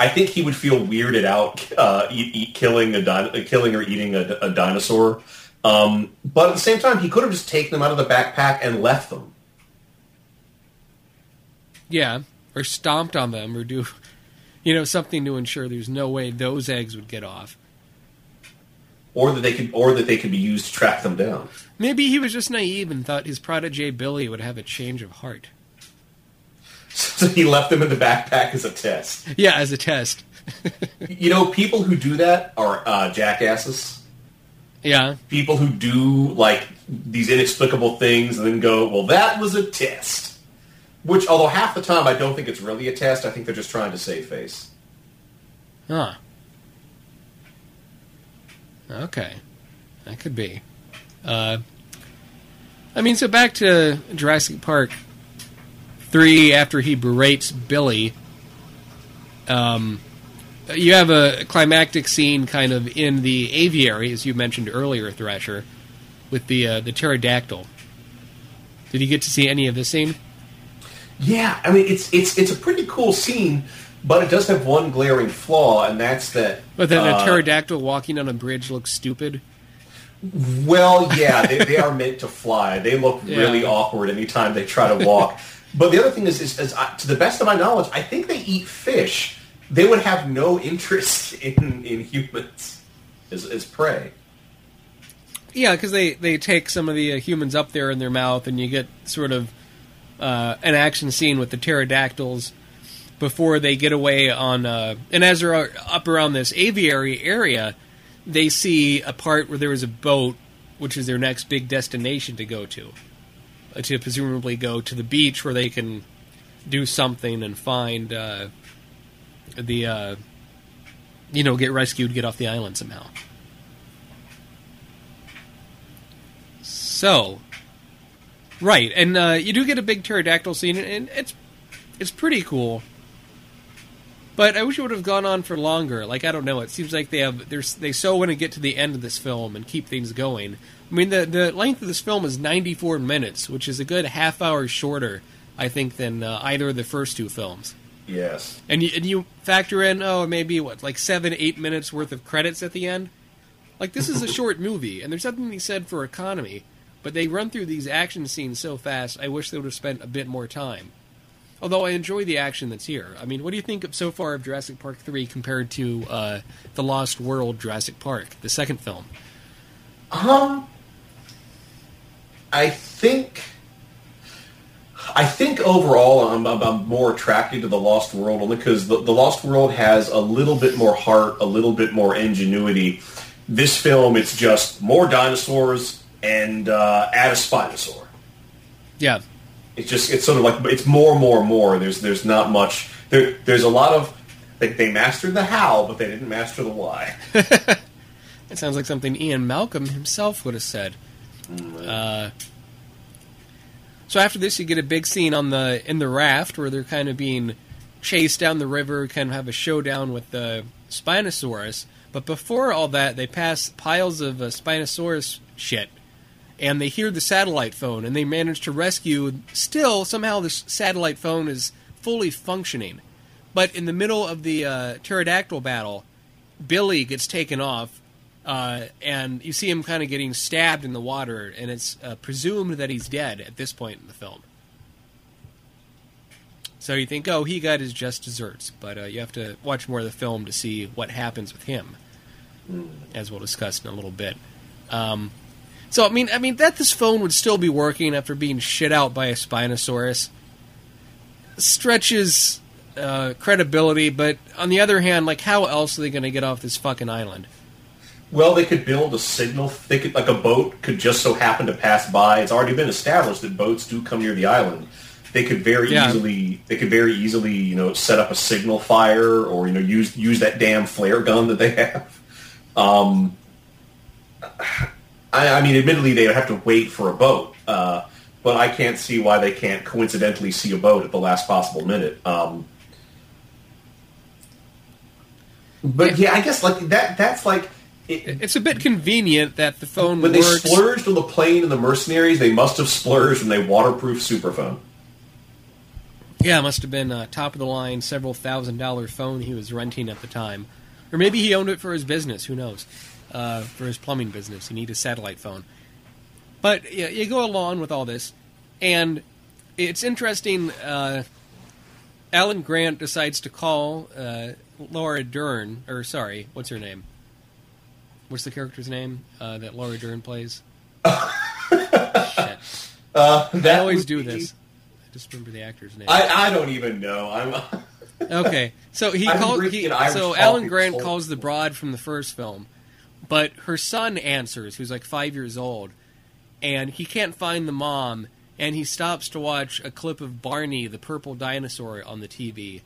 I think he would feel weirded out uh, eat, eat, killing a din- killing or eating a, a dinosaur. Um, but at the same time, he could have just taken them out of the backpack and left them. Yeah, or stomped on them, or do, you know, something to ensure there's no way those eggs would get off. or that they could or that they could be used to track them down. Maybe he was just naive and thought his protege Billy would have a change of heart. [laughs] So he left them in the backpack as a test. Yeah, as a test. [laughs] You know, people who do that are uh, jackasses. Yeah, People who do like these inexplicable things and then go, "Well, that was a test." Which, although half the time I don't think it's really a test, I think they're just trying to save face. Huh. Okay. That could be. Uh, I mean, so back to Jurassic Park 3 after he berates Billy. Um, you have a climactic scene kind of in the aviary, as you mentioned earlier, Thrasher, with the, uh, the pterodactyl. Did you get to see any of this scene? Yeah, I mean it's it's it's a pretty cool scene, but it does have one glaring flaw, and that's that. But then a uh, pterodactyl walking on a bridge looks stupid. Well, yeah, they, they are meant to fly. They look [laughs] Yeah. really awkward anytime they try to walk. But the other thing is, is, is I, to the best of my knowledge, I think they eat fish. They would have no [laughs] interest in, in humans as, as prey. Yeah, because they, they take some of the uh, humans up there in their mouth, and you get sort of uh, an action scene with the pterodactyls before they get away on. Uh, and as they're up around this aviary area, they see a part where there is a boat, which is their next big destination to go to. To presumably go to the beach where they can do something and find uh, the. Uh, you know, get rescued, get off the island somehow. So, right, and uh, you do get a big pterodactyl scene, and it's it's pretty cool. But I wish it would have gone on for longer. Like I don't know, it seems like they have there's they so want to get to the end of this film and keep things going. I mean, the the length of this film is 94 minutes, which is a good half hour shorter, I think, than uh, either of the first two films. Yes. And you, and you factor in oh maybe what like seven eight minutes worth of credits at the end. Like this is a [laughs] short movie, and there's something to be said for economy. But they run through these action scenes so fast. I wish they would have spent a bit more time. Although I enjoy the action that's here. I mean, what do you think of so far of Jurassic Park three compared to uh, the Lost World Jurassic Park, the second film? Um, I think, I think overall, I'm, I'm, I'm more attracted to the Lost World only because the, the Lost World has a little bit more heart, a little bit more ingenuity. This film, it's just more dinosaurs and uh, add a Spinosaur. Yeah, It's just it's sort of like it's more, more, more. There's there's not much. There there's a lot of they, they mastered the how, but they didn't master the why. [laughs] It sounds like something Ian Malcolm himself would have said. Uh, so after this, you get a big scene on the in the raft where they're kind of being chased down the river, kind of have a showdown with the Spinosaurus. But before all that, they pass piles of uh, Spinosaurus shit, and they hear the satellite phone, and they manage to rescue. Still, somehow, this satellite phone is fully functioning. But in the middle of the uh, pterodactyl battle, Billy gets taken off, uh, and you see him kind of getting stabbed in the water, and it's uh, presumed that he's dead at this point in the film. So you think, oh, he got his just desserts, but uh, you have to watch more of the film to see what happens with him, as we'll discuss in a little bit. Um, so I mean, I mean that this phone would still be working after being shit out by a Spinosaurus stretches uh, credibility, but on the other hand, like how else are they going to get off this fucking island? Well, they could build a signal. They could, like a boat could just so happen to pass by. It's already been established that boats do come near the island. They could very Yeah. easily, they could very easily, you know, set up a signal fire or you know use use that damn flare gun that they have. Um, I, I mean, admittedly, they would have to wait for a boat, uh, but I can't see why they can't coincidentally see a boat at the last possible minute. Um, but yeah, I guess like that. That's like it, It's a bit convenient that the phone when they works. splurged on the plane and the mercenaries. They must have splurged on they waterproof superphone. Yeah, it must have been a top of the line, several thousand dollar phone he was renting at the time, or maybe he owned it for his business. Who knows? Uh, for his plumbing business, he needed a satellite phone. But yeah, you go along with all this, and it's interesting. Uh, Alan Grant decides to call uh, Laura Dern, or sorry, what's her name? What's the character's name uh, that Laura Dern plays? [laughs] Shit. Uh, I always do be- this. I just remember the actor's name. I, I don't even know. I'm. [laughs] Okay, so he I'm calls. He, so Alan Grant calls the broad from the first film, but her son answers, who's like five years old, and he can't find the mom, and he stops to watch a clip of Barney the purple dinosaur on the TV,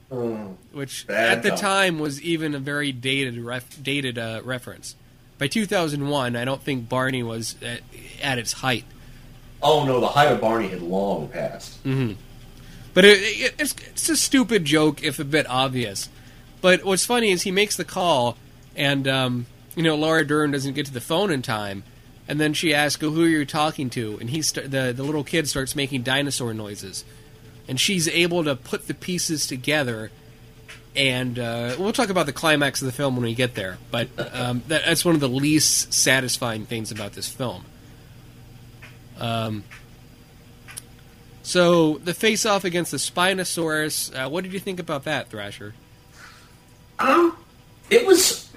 which Mm. Bad at the time. time was even a very dated ref, dated uh, reference. By 2001, I don't think Barney was at, at its height. oh no, the height of Barney had long passed. But it, it, it's, it's a stupid joke, if a bit obvious. But what's funny is he makes the call, and um, you know Laura Dern doesn't get to the phone in time, and then she asks, "Who are you talking to?" And he st- the the little kid starts making dinosaur noises, and she's able to put the pieces together. And uh, we'll talk about the climax of the film when we get there. But um, that, that's one of the least satisfying things about this film. Um, so the face-off against the Spinosaurus. Uh, what did you think about that, Thrasher? Um, it was.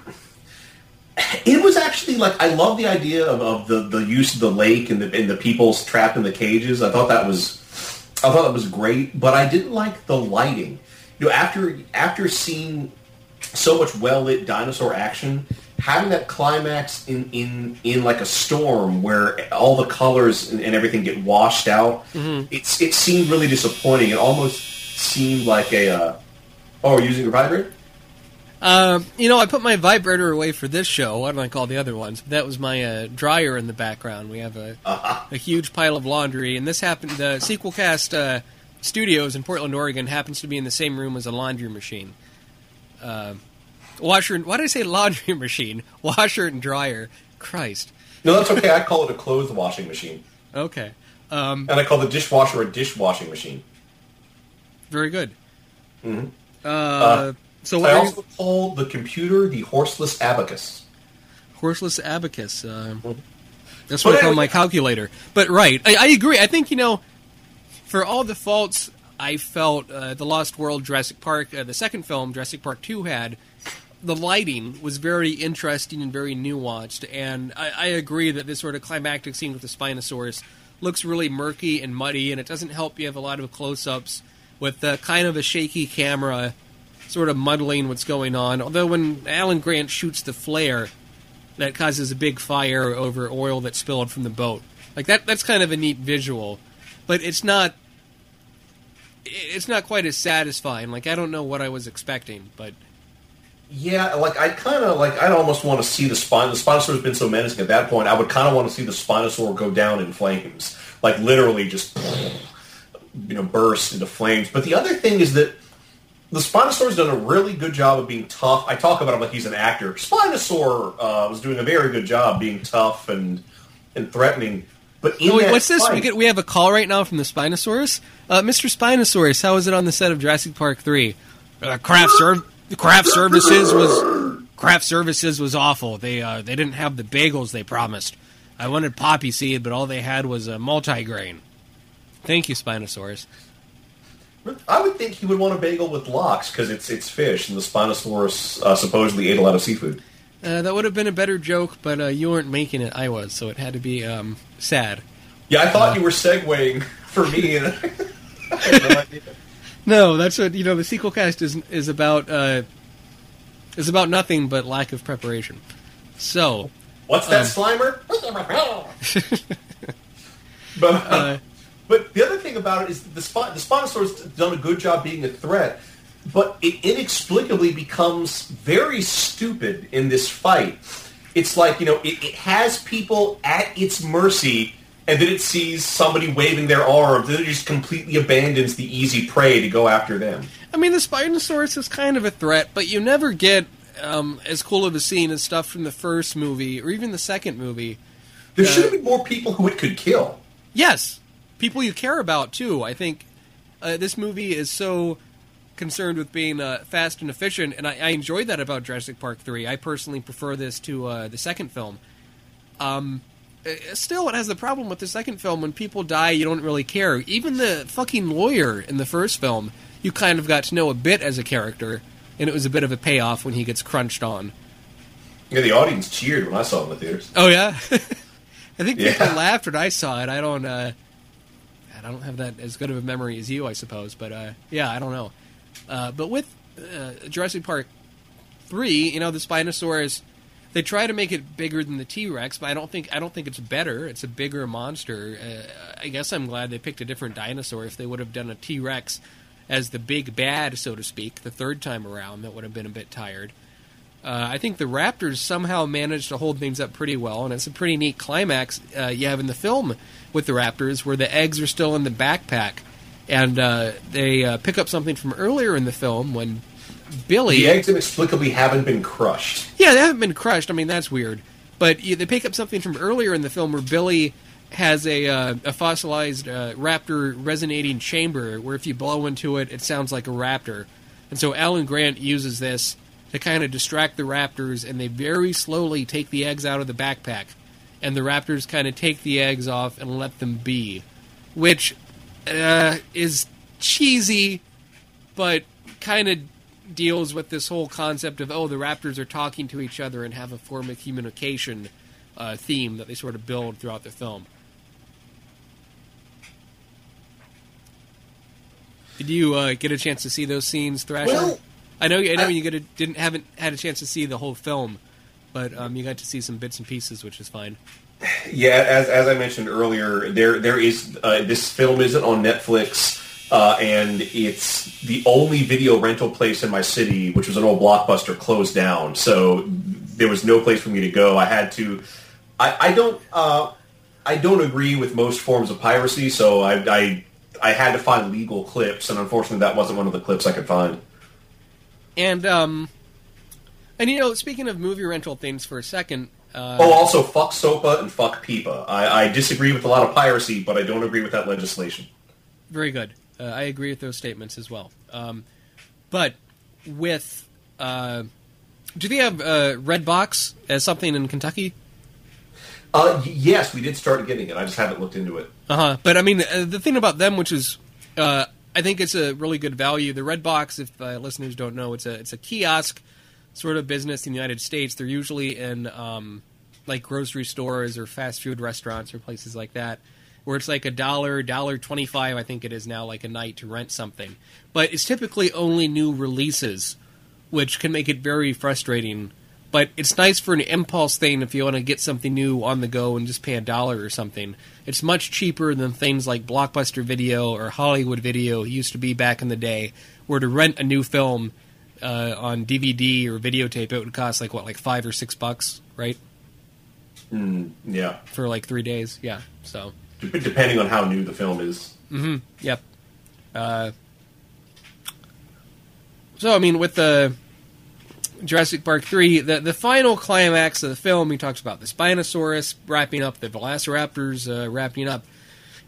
It was actually like I love the idea of, of the, the use of the lake and the and the people trapped in the cages. I thought that was, I thought that was great. But I didn't like the lighting. You know, after after seeing so much well lit dinosaur action, having that climax in, in, in like a storm where all the colors and, and everything get washed out, it's it seemed really disappointing. It almost seemed like a. Uh, oh, using a vibrator. Um, you know, I put my vibrator away for this show. Why don't I call the other ones? That was my uh, dryer in the background. We have a [laughs] a huge pile of laundry, and this happened. The Sequelcast uh, studios in Portland, Oregon, happens to be in the same room as a laundry machine. Uh, washer. Why did I say laundry [laughs] machine? Washer and dryer. Christ. No, that's okay. I call it a clothes washing machine, Okay. Um, and I call the dishwasher a dishwashing machine. very good. Mhm. Uh, so what I are you- also call the computer the horseless abacus. horseless abacus. Uh, that's But what I call my calculator. But right, I, I agree. I think you know, for all the faults I felt uh, the Lost World, Jurassic Park, uh, the second film, Jurassic Park Two had. The lighting was very interesting and very nuanced, and I, I agree that this sort of climactic scene with the Spinosaurus looks really murky and muddy, and it doesn't help. You have a lot of close-ups with uh, kind of a shaky camera, sort of muddling what's going on. Although when Alan Grant shoots the flare, that causes a big fire over oil that spilled from the boat. Like that that's kind of a neat visual, but it's not it's not quite as satisfying. Like I don't know what I was expecting, but Yeah, like I kind of like I'd almost want to see the spine. The Spinosaurus has been so menacing at that point. I would kind of want to see the Spinosaur go down in flames, like literally just you know burst into flames. But the other thing is that the Spinosaur's done a really good job of being tough. I talk about him like he's an actor. Spinosaur uh, was doing a very good job being tough and and threatening. But in oh, wait, what's this? We get we have a call right now from the Spinosaurus. Uh, Mr. Spinosaurus, how was it on the set of Jurassic Park three? Uh, craft serv- craft services was craft services was awful. They uh, they didn't have the bagels they promised. I wanted poppy seed, but all they had was a multigrain. Thank you, Spinosaurus. I would think he would want a bagel with lox because it's it's fish, and the Spinosaurus uh, supposedly ate a lot of seafood. Uh, that would have been a better joke, but uh, you weren't making it. I was, so it had to be um, sad. Yeah, I thought you were segueing [laughs] for me. And I had no. No, that's what you know. The Sequelcast is is about uh, is about nothing but lack of preparation. So, What's that, Um, Slimer? [laughs] but, uh, but the other thing about it is the spot the Spinosaurus done a good job being a threat, but it inexplicably becomes very stupid in this fight. it's like you know it, it has people at its mercy, and then it sees somebody waving their arms, then it just completely abandons the easy prey to go after them. I mean, the Spinosaurus is kind of a threat, but you never get um, as cool of a scene as stuff from the first movie or even the second movie. There Uh, should have been more people who it could kill. Yes, people you care about too. I think uh, this movie is so concerned with being uh, fast and efficient, and I, I enjoyed that about Jurassic Park three. I personally prefer this to uh, the second film. Um, uh, still, it has the problem with the second film when people die, you don't really care. Even the fucking lawyer in the first film, you kind of got to know a bit as a character, and it was a bit of a payoff when he gets crunched on. Yeah, the audience cheered when I saw it in the theaters. Oh yeah, [laughs] I think people Yeah. laughed when I saw it. I don't. Uh, I don't have that as good of a memory as you, I suppose. But uh, yeah, I don't know. Uh, but with uh, Jurassic Park three, you know, the Spinosaurus, they try to make it bigger than the T Rex, but I don't think I don't think it's better. It's a bigger monster. Uh, I guess I'm glad they picked a different dinosaur. If they would have done a T Rex as the big bad, so to speak, the third time around, that would have been a bit tired. Uh, I think the Raptors somehow managed to hold things up pretty well, and it's a pretty neat climax uh, you have in the film with the Raptors, where the eggs are still in the backpack, and uh, they uh, pick up something from earlier in the film when Billy. The eggs inexplicably haven't been crushed. Yeah, they haven't been crushed. I mean, that's weird. But yeah, they pick up something from earlier in the film where Billy has a, uh, a fossilized uh, raptor resonating chamber where if you blow into it, it sounds like a raptor. And so Alan Grant uses this to kind of distract the raptors, and they very slowly take the eggs out of the backpack. And the raptors kind of take the eggs off and let them be. Which uh, is cheesy, but kind of deals with this whole concept of oh the raptors are talking to each other and have a form of communication uh, theme that they sort of build throughout the film. Did you uh, get a chance to see those scenes, Thrasher? Well, I know, I know I- you a, didn't haven't had a chance to see the whole film, but um, you got to see some bits and pieces, which is fine. Yeah, as, as I mentioned earlier, there there is uh, this film isn't on Netflix, uh, and it's the only video rental place in my city, which was an old blockbuster, closed down. So there was no place for me to go. I had to. I, I don't. Uh, I don't agree with most forms of piracy, so I, I I had to find legal clips, and unfortunately, that wasn't one of the clips I could find. And um, and you know, speaking of movie rental things for a second, uh, Oh, also, fuck SOPA and fuck PIPA. I, I disagree with a lot of piracy, but I don't agree with that legislation. Very good. Uh, I agree with those statements as well. Um, but with, uh, do they have uh, Red Box as something in Kentucky? Uh, yes, we did start getting it. I just haven't looked into it. Uh huh. But I mean, uh, the thing about them, which is, uh, I think it's a really good value. The Red Box, if uh, listeners don't know, it's a it's a kiosk sort of business in the United States. They're usually in um, like grocery stores or fast food restaurants or places like that, where it's like a dollar, dollar twenty five, I think it is now, like a night to rent something. But it's typically only new releases, which can make it very frustrating. But it's nice for an impulse thing if you want to get something new on the go and just pay a dollar or something. It's much cheaper than things like Blockbuster Video or Hollywood Video used to be back in the day, where to rent a new film uh, on DVD or videotape, it would cost like what, like five or six bucks, right? Yeah, For like three days. Yeah. So, Dep- depending on how new the film is. yep. Uh, so, I mean, with the Jurassic Park 3, the, the final climax of the film, he talks about the Spinosaurus wrapping up, the Velociraptors uh, wrapping up,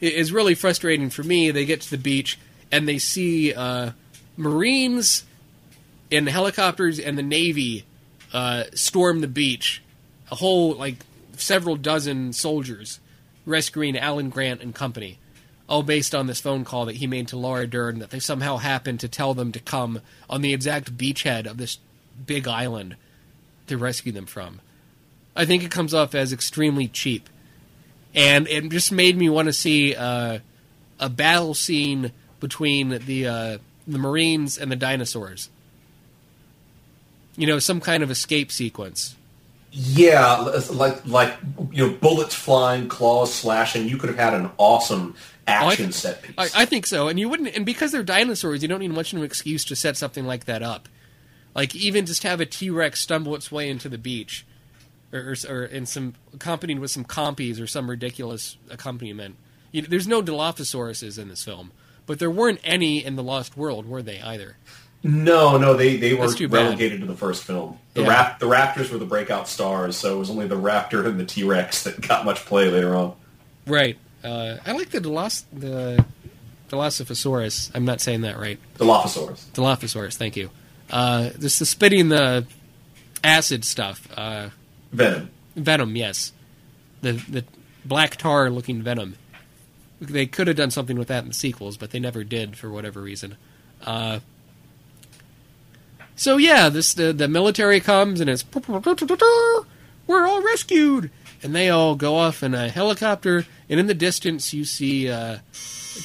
i- is really frustrating for me. They get to the beach and they see uh, Marines in helicopters and the Navy uh, storm the beach. A whole, like, several dozen soldiers rescuing Alan Grant and company. All based on this phone call that he made to Laura Dern that they somehow happened to tell them to come on the exact beachhead of this big island to rescue them from. I think it comes off as extremely cheap. And it just made me want to see uh, a battle scene between the uh, the Marines and the dinosaurs. You know, some kind of escape sequence. Yeah, like like you know, bullets flying, claws slashing. You could have had an awesome action Oh, set piece. I, I think so, and you wouldn't, and because they're dinosaurs, you don't need much of an excuse to set something like that up. Like even just have a T Rex stumble its way into the beach. or, or, or in some accompanied with some compies or some ridiculous accompaniment. You know, there's no Dilophosauruses in this film, but there weren't any in the Lost World, were they either? No, no, they, they were That's too bad. relegated to the first film. The Yeah. rap, the Raptors were the breakout stars, so it was only the Raptor and the T Rex that got much play later on. Right. Uh, I like the Dilos- the Dilophosaurus. I'm not saying that right. Dilophosaurus. Dilophosaurus. Thank you. Uh, this the spitting the acid stuff. Uh, Venom. venom. Yes. The the black tar looking venom. They could have done something with that in the sequels, but they never did for whatever reason. Uh, so yeah, this the, the military comes and it's we're all rescued, and they all go off in a helicopter, and in the distance you see uh,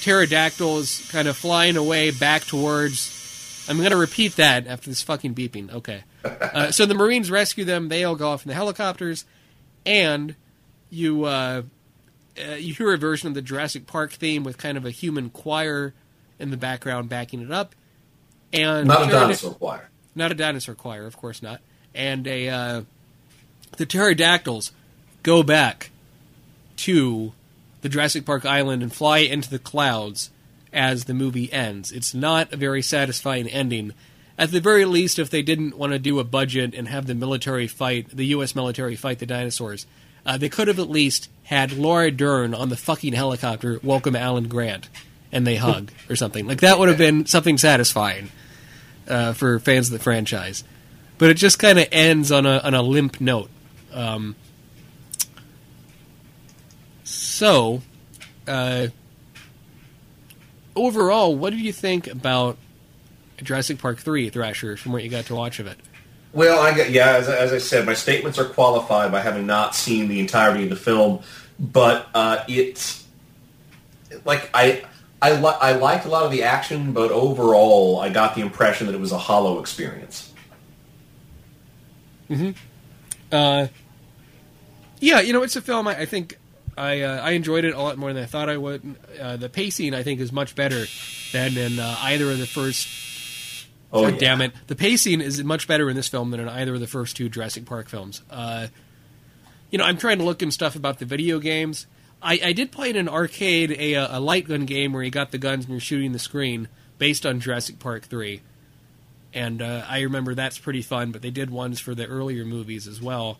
pterodactyls kind of flying away back towards. I'm going to repeat that after this fucking beeping. Okay. Uh, so the Marines rescue them. They all go off in the helicopters, and you uh, uh, you hear a version of the Jurassic Park theme with kind of a human choir in the background backing it up, and Not a dinosaur choir. not a dinosaur choir, of course not, and a uh, the pterodactyls go back to the Jurassic Park island and fly into the clouds as the movie ends. It's not a very satisfying ending. At the very least, if they didn't want to do a budget and have the military fight, the U.S. military fight the dinosaurs, uh, they could have at least had Laura Dern on the fucking helicopter welcome Alan Grant, and they hug [laughs] or something. Like that would have been something satisfying uh, for fans of the franchise. But it just kind of ends on a on a limp note. Um, so, uh, overall, what do you think about Jurassic Park three, Thrasher, from what you got to watch of it? Well, I get, yeah, as, I- as I said, my statements are qualified by having not seen the entirety of the film, but uh, it's like I I, li- I liked a lot of the action, but overall, I got the impression that it was a hollow experience. Uh, yeah, you know, it's a film. I, I think I uh, I enjoyed it a lot more than I thought I would. Uh, the pacing, I think, is much better than in uh, either of the first. Oh, God yeah. damn it! The pacing is much better in this film than in either of the first two Jurassic Park films. Uh, you know, I'm trying to look in stuff about the video games. I, I did play in an arcade a, a light gun game where you got the guns and you're shooting the screen based on Jurassic Park three, and uh, I remember that's pretty fun. But they did ones for the earlier movies as well.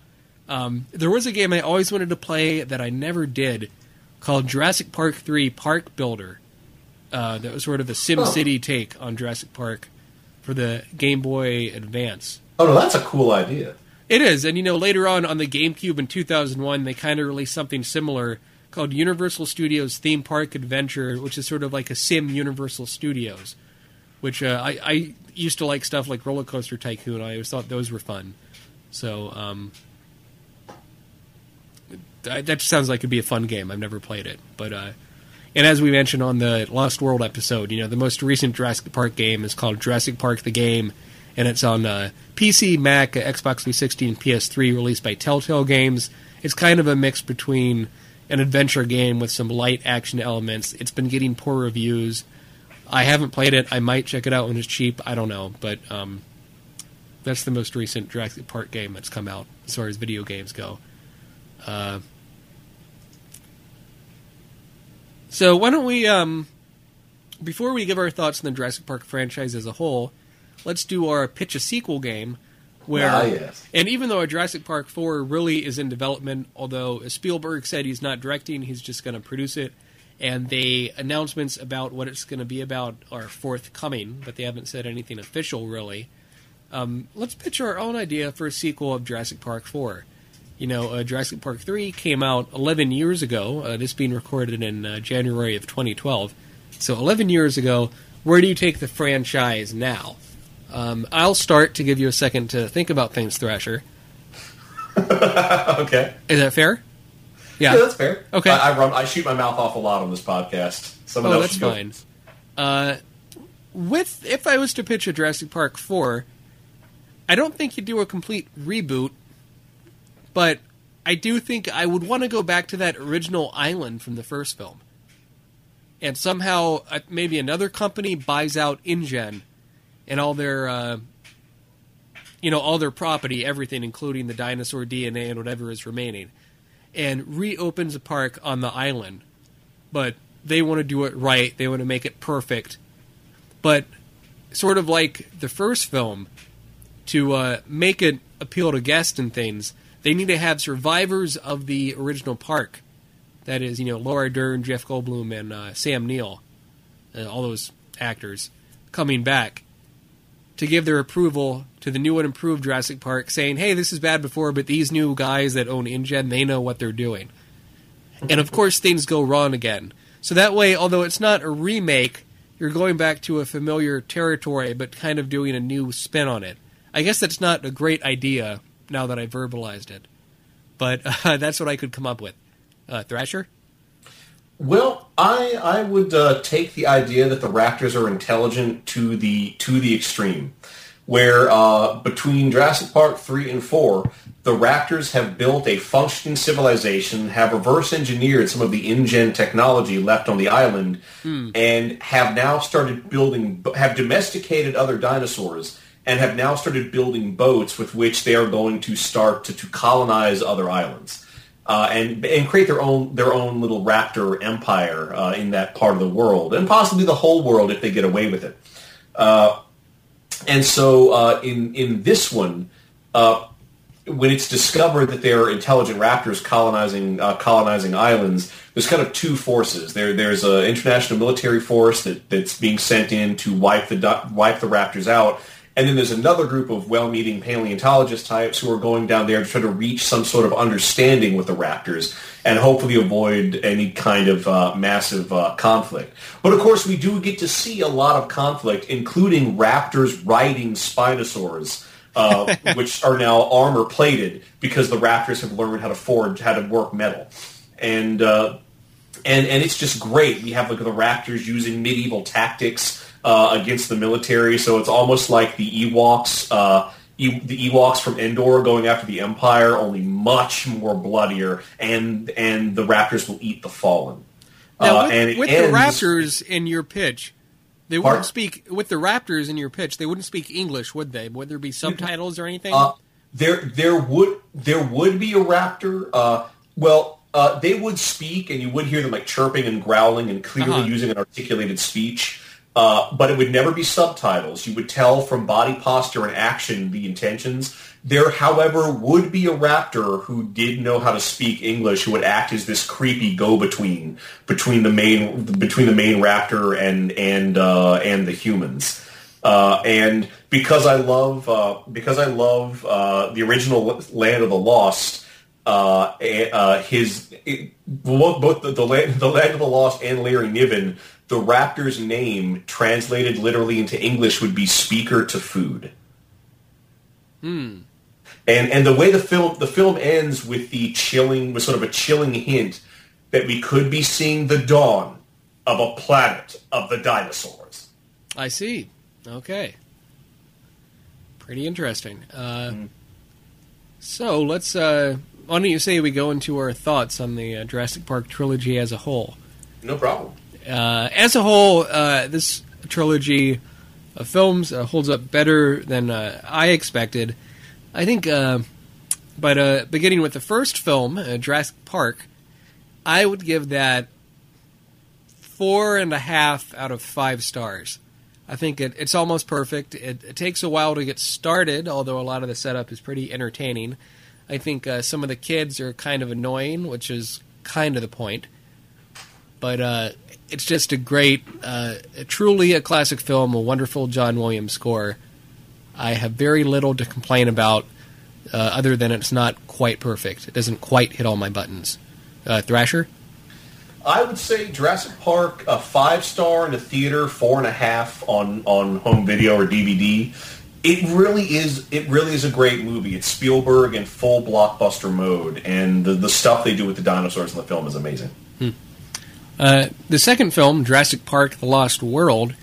Um, there was a game I always wanted to play that I never did, called Jurassic Park three Park Builder. Uh, that was sort of a Sim Oh. City take on Jurassic Park for the Game Boy Advance. Oh no, that's a cool idea. It is, and you know, later on on the GameCube in 2001, they kind of released something similar called Universal Studios Theme Park Adventure, which is sort of like a sim Universal Studios. Which uh, I, I used to like stuff like Roller Coaster Tycoon. I always thought those were fun. So um, that that sounds like it'd be a fun game. I've never played it, but uh, and as we mentioned on the Lost World episode, you know, the most recent Jurassic Park game is called Jurassic Park the Game, and it's on uh, PC, Mac, Xbox 360, and PS3, released by Telltale Games. It's kind of a mix between an adventure game with some light action elements. It's been getting poor reviews. I haven't played it. I might check it out when it's cheap. I don't know, but um, that's the most recent Jurassic Park game that's come out as far as video games go. Uh, so why don't we, um, before we give our thoughts on the Jurassic Park franchise as a whole, let's do our pitch a sequel game. Where, Ah, yes. and even though a Jurassic Park 4 really is in development, although Spielberg said he's not directing, he's just going to produce it, and the announcements about what it's going to be about are forthcoming, but they haven't said anything official really. Um, let's pitch our own idea for a sequel of Jurassic Park 4. You know, uh, Jurassic Park 3 came out 11 years ago, uh, this being recorded in uh, January of 2012. So 11 years ago, where do you take the franchise now? Um, I'll start to give you a second to think about things, Thrasher. [laughs] okay. Is that fair? Yeah, Yeah. that's fair. Okay. I, I run. I shoot my mouth off a lot on this podcast. Someone Oh, else that's fine. Uh, with if I was to pitch a Jurassic Park four, I don't think you'd do a complete reboot, but I do think I would want to go back to that original island from the first film, and somehow uh, maybe another company buys out InGen and all their uh, you know, all their property, everything, including the dinosaur DNA and whatever is remaining, and reopens a park on the island. But they want to do it right. They want to make it perfect. But sort of like the first film, to uh, make it appeal to guests and things, they need to have survivors of the original park. That is, you know, Laura Dern, Jeff Goldblum, and uh, Sam Neill, uh, all those actors coming back to give their approval to the new and improved Jurassic Park, saying, "Hey, this is bad before, but these new guys that own InGen, they know what they're doing." And of course, things go wrong again. So that way, although it's not a remake, you're going back to a familiar territory, but kind of doing a new spin on it. I guess that's not a great idea now that I verbalized it, but [laughs] uh, that's what I could come up with. Uh, Thrasher. Well, I I would uh, take the idea that the Raptors are intelligent to the to the extreme, where uh, between Jurassic Park three and four, the Raptors have built a functioning civilization, have reverse engineered some of the InGen technology left on the island, and have now started building have domesticated other dinosaurs and have now started building boats with which they are going to start to, to colonize other islands uh, and and create their own their own little raptor empire uh, in that part of the world, and possibly the whole world if they get away with it. Uh, and so uh, in in this one, uh, when it's discovered that there are intelligent raptors colonizing uh, colonizing islands, there's kind of two forces. There there's an international military force that, that's being sent in to wipe the wipe the raptors out. And then there's another group of well-meaning paleontologist types who are going down there to try to reach some sort of understanding with the raptors and hopefully avoid any kind of uh, massive uh, conflict. But of course, we do get to see a lot of conflict, including raptors riding spinosaurs, uh, [laughs] which are now armor plated because the raptors have learned how to forge, how to work metal. And uh, and and it's just great. We have like the Raptors using medieval tactics uh, against the military, so it's almost like the Ewoks, uh, e- the Ewoks from Endor going after the Empire, only much more bloodier, and and the Raptors will eat the fallen. Now, Uh, with, and with ends- the Raptors in your pitch, they Pardon? wouldn't speak with the Raptors in your pitch. They wouldn't speak English, would they? Would there be subtitles or anything? Uh, there there would there would be a raptor. Uh, well, uh, they would speak, and you would hear them like chirping and growling and clearly Uh-huh. using an articulated speech. Uh, but it would never be subtitles. You would tell from body posture and action the intentions. There, however, would be a raptor who did know how to speak English, who would act as this creepy go-between between the main between the main raptor and and uh, and the humans. Uh, and because I love uh, because I love uh, the original Land of the Lost, uh, eh, uh, his it, both both the, the land the Land of the Lost and Larry Niven, the Raptor's name translated literally into English would be speaker to food. hmm. And and the way the film the film ends with the chilling with sort of a chilling hint that we could be seeing the dawn of a planet of the dinosaurs. I see. Okay. Pretty interesting. Uh, Mm-hmm. So let's. Uh, why don't you say we go into our thoughts on the uh, Jurassic Park trilogy as a whole? No problem. Uh, as a whole, uh, this trilogy of films uh, holds up better than uh, I expected. I think, uh, but beginning with the first film, uh, Jurassic Park, I would give that four and a half out of five stars. I think it, it's almost perfect. It, it takes a while to get started, although a lot of the setup is pretty entertaining. I think uh, some of the kids are kind of annoying, which is kind of the point. But uh, it's just a great, uh, truly a classic film, a wonderful John Williams score. I have very little to complain about, uh, other than it's not quite perfect. It doesn't quite hit all my buttons. Uh, Thrasher? I would say Jurassic Park a five star in the theater, four and a half on on home video or DVD. It really is. It really is a great movie. It's Spielberg in full blockbuster mode, and the the stuff they do with the dinosaurs in the film is amazing. Uh, the second film, Jurassic Park: The Lost World,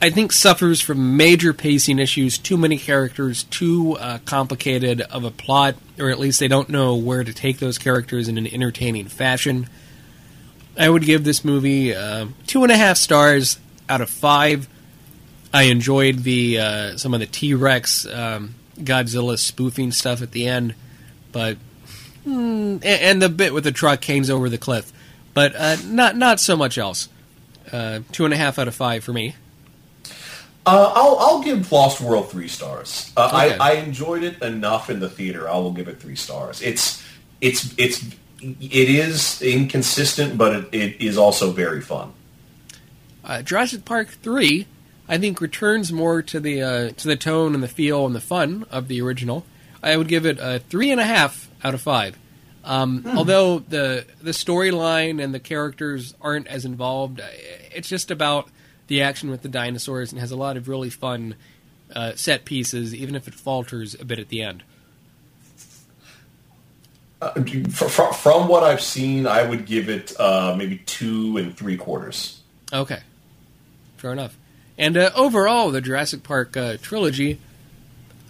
I think suffers from major pacing issues. Too many characters, too uh, complicated of a plot, or at least they don't know where to take those characters in an entertaining fashion. I would give this movie uh, two and a half stars out of five. I enjoyed the uh, some of the T Rex um, Godzilla spoofing stuff at the end, but mm, and, the bit with the truck hangs over the cliff, but uh, not not so much else. Uh, two and a half out of five for me. Uh, I'll I'll give Lost World three stars. Uh, Okay. I I enjoyed it enough in the theater. I will give it three stars. It's it's it's it is inconsistent, but it, it is also very fun. Uh, Jurassic Park three, I think, returns more to the uh, to the tone and the feel and the fun of the original. I would give it a three and a half out of five. Um, Although the the storyline and the characters aren't as involved, it's just about the action with the dinosaurs and has a lot of really fun uh, set pieces, even if it falters a bit at the end. Uh, fr- fr- from what I've seen, I would give it uh, maybe two and three quarters. Okay, fair enough. And uh, overall, the Jurassic Park uh, trilogy,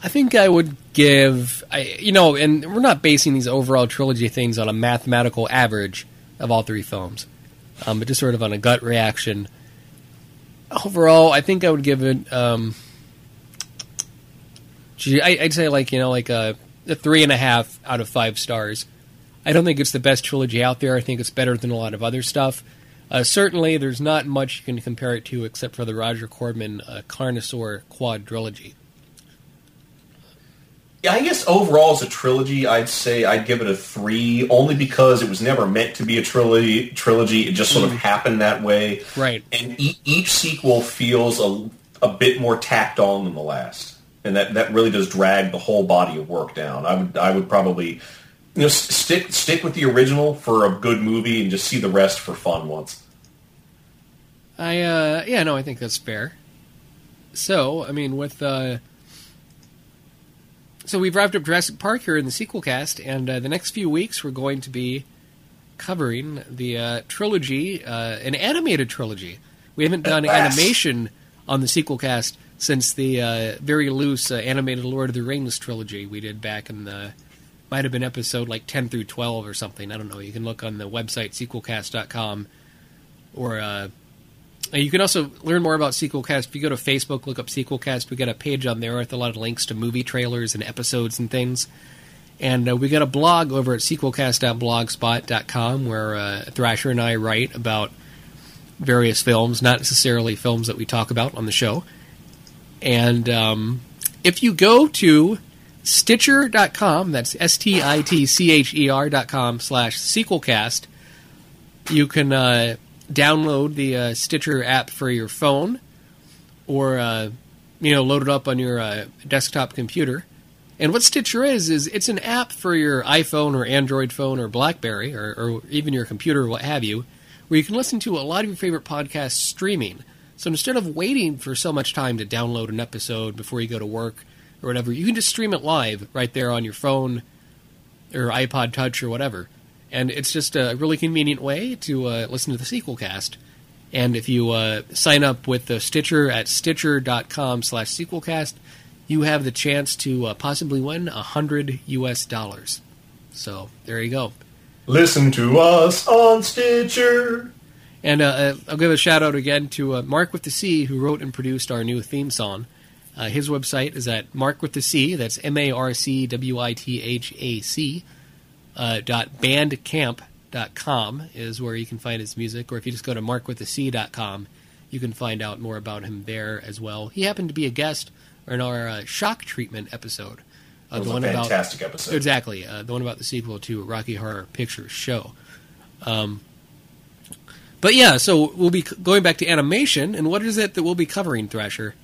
I think I would give, I, you know, and we're not basing these overall trilogy things on a mathematical average of all three films, um, but just sort of on a gut reaction. Overall, I think I would give it, um, I, I'd say like you know like a, a three and a half out of five stars. I don't think it's the best trilogy out there. I think it's better than a lot of other stuff. Uh, certainly, there's not much you can compare it to except for the Roger Corman uh, Carnosaur quadrilogy. Yeah, I guess overall as a trilogy, I'd say I'd give it a three, only because it was never meant to be a trilogy. Trilogy, it just sort of happened that way. Right. And e- each sequel feels a, a bit more tacked on than the last, and that, that really does drag the whole body of work down. I would I would probably you know s- stick stick with the original for a good movie and just see the rest for fun once. I uh, yeah, no, I think that's fair. So, I mean, with uh, so we've wrapped up Jurassic Park here in the Sequelcast, and uh, the next few weeks we're going to be covering the uh, trilogy, uh, an animated trilogy. We haven't done animation on the Sequelcast since the uh, very loose uh, animated Lord of the Rings trilogy we did back in the might have been episode like ten through twelve or something. I don't know. You can look on the website sequelcast.com or uh, you can also learn more about Sequelcast if you go to Facebook, look up Sequelcast. We got a page on there with a lot of links to movie trailers and episodes and things. And uh, we got a blog over at sequelcast.blogspot.com where uh, Thrasher and I write about various films, not necessarily films that we talk about on the show. And um, if you go to Stitcher.com, that's S T I T C H E R.com slash sequelcast, you can uh, download the uh, Stitcher app for your phone or uh, you know load it up on your uh, desktop computer. And what Stitcher is is it's an app for your iPhone or Android phone or BlackBerry or, or even your computer what have you, where you can listen to a lot of your favorite podcasts streaming. So instead of waiting for so much time to download an episode before you go to work or whatever, you can just stream it live right there on your phone or iPod Touch or whatever. And it's just a really convenient way to uh, listen to the Sequelcast. And if you uh, sign up with the Stitcher at stitcher.com slash sequelcast, you have the chance to uh, possibly win a hundred US dollars. So there you go. Listen to us on Stitcher. And uh, uh, I'll give a shout out again to uh, Marc with the C, who wrote and produced our new theme song. Uh, his website is at Marc with the C. That's M A R C W I T H A C. Uh, dot bandcamp dot com is where you can find his music, or if you just go to markwiththec.com, you can find out more about him there as well. He happened to be a guest in our uh, shock treatment episode. Uh, the a one fantastic about, episode. Exactly, uh, the one about the sequel to Rocky Horror Picture Show. Um, but yeah, so we'll be c- going back to animation, and what is it that we'll be covering, Thrasher?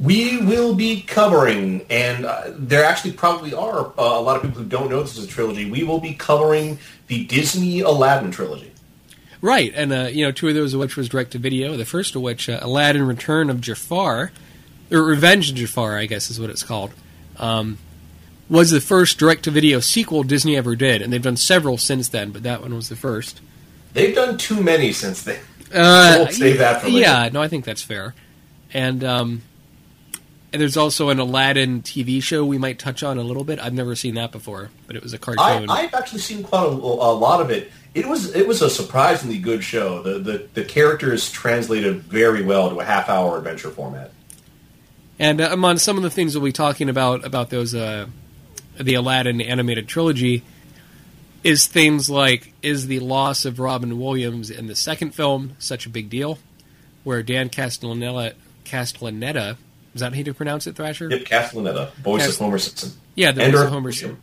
We will be covering, and uh, there actually probably are uh, a lot of people who don't know this is a trilogy. We will be covering the Disney Aladdin trilogy. Right, and uh, you know, two of those of which was direct to video. The first of which, uh, Aladdin: Return of Jafar, or Revenge of Jafar, I guess is what it's called, um, was the first direct to video sequel Disney ever did, and they've done several since then, but that one was the first. They've done too many since then. Uh, We'll save that for later. Yeah, no, I think that's fair. And um, and there's also an Aladdin TV show we might touch on a little bit. I've never seen that before, but it was a cartoon. I've actually seen quite a, a lot of it. It was it was a surprisingly good show. The, the the characters translated very well to a half hour adventure format. And uh, among some of the things we'll be talking about about those uh, the Aladdin animated trilogy is things like is the loss of Robin Williams in the second film such a big deal, where Dan Castellaneta Castellaneta is that how you pronounce it, Thrasher? Yep, Castellaneta, voice Cast- of Homer Simpson. Yeah, the voice of Homer Simpson.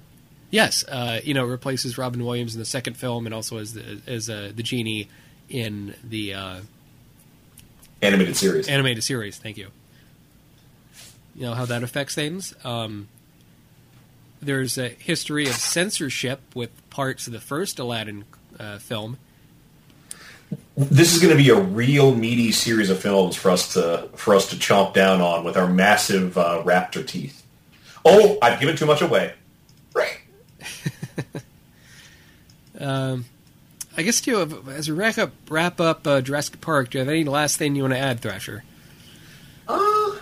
Yes, uh, you know, replaces Robin Williams in the second film, and also as the as uh, the genie in the uh, Animated series. animated series. Thank you. You know how that affects things. Um, there's a history of censorship with parts of the first Aladdin uh, film. This is going to be a real meaty series of films for us to for us to chomp down on with our massive uh, raptor teeth. Oh, I've given too much away. Right. [laughs] Um, I guess too, as we wrap up wrap up uh, Jurassic Park, do you have any last thing you want to add, Thrasher? Uh,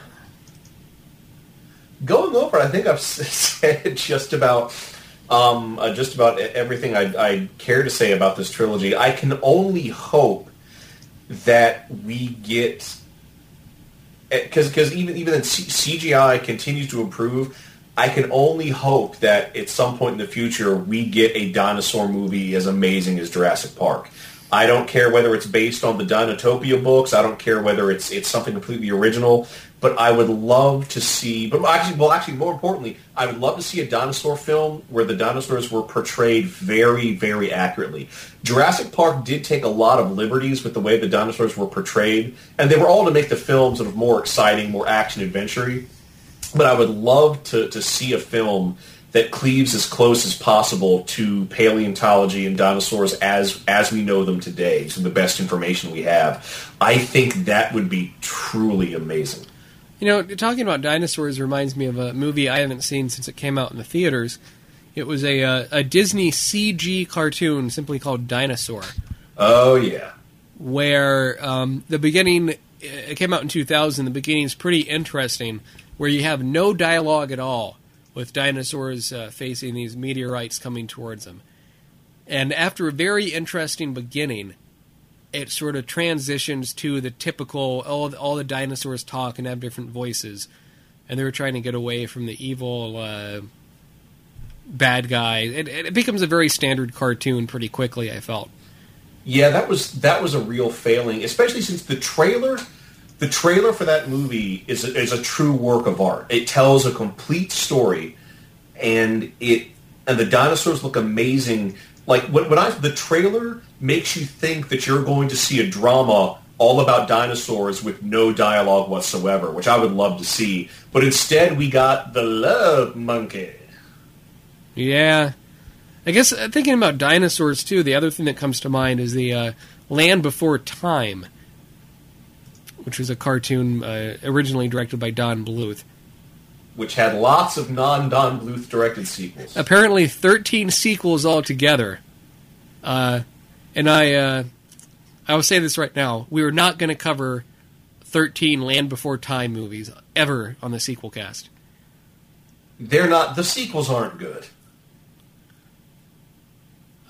going over, I think I've [laughs] said just about um, uh, just about everything I, I care to say about this trilogy. I can only hope that we get because because even even then CGI continues to improve. I can only hope that at some point in the future we get a dinosaur movie as amazing as Jurassic Park. I don't care whether it's based on the Dinotopia books. I don't care whether it's it's something completely original. But I would love to see. But actually, well, actually, more importantly, I would love to see a dinosaur film where the dinosaurs were portrayed very, very accurately. Jurassic Park did take a lot of liberties with the way the dinosaurs were portrayed, and they were all to make the film sort of more exciting, more action adventure but I would love to, to see a film that cleaves as close as possible to paleontology and dinosaurs as as we know them today, so the best information we have. I think that would be truly amazing. You know, talking about dinosaurs reminds me of a movie I haven't seen since it came out in the theaters. It was a uh, a Disney CG cartoon simply called Dinosaur, Oh yeah. where um, the beginning it came out in 2000. The beginning is pretty interesting, where you have no dialogue at all with dinosaurs uh, facing these meteorites coming towards them. And after a very interesting beginning, it sort of transitions to the typical all all the dinosaurs talk and have different voices, and they were trying to get away from the evil uh, bad guy. It, it becomes a very standard cartoon pretty quickly. I felt. Yeah, that was that was a real failing, especially since the trailer, the trailer for that movie is a, is a true work of art. It tells a complete story, and it and the dinosaurs look amazing. Like when, when I the trailer makes you think that you're going to see a drama all about dinosaurs with no dialogue whatsoever, which I would love to see. But instead, we got the love monkey. Yeah. I guess uh, thinking about dinosaurs too, the other thing that comes to mind is the uh, Land Before Time, which was a cartoon uh, originally directed by Don Bluth. Which had lots of non-Don Bluth directed sequels. Apparently, 13 sequels altogether. Uh, and I, uh, I will say this right now: we are not going to cover 13 Land Before Time movies ever on the Sequelcast. They're not. The sequels aren't good.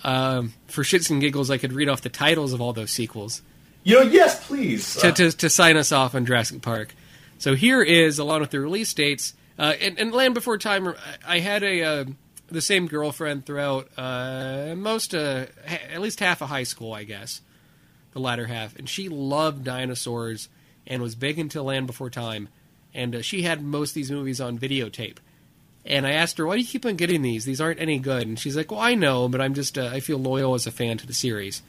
Um, for shits and giggles, I could read off the titles of all those sequels. You know, yes, please. to, to, to sign us off on Jurassic Park. So here is, along with the release dates, uh, and, and Land Before Time. I- had a uh, the same girlfriend throughout uh, most, uh, at least half of high school, I guess, the latter half, and she loved dinosaurs and was big into Land Before Time, and uh, she had most of these movies on videotape. And I asked her, "Why do you keep on getting these? These aren't any good." And she's like, "Well, I know, but I'm just uh, I feel loyal as a fan to the series."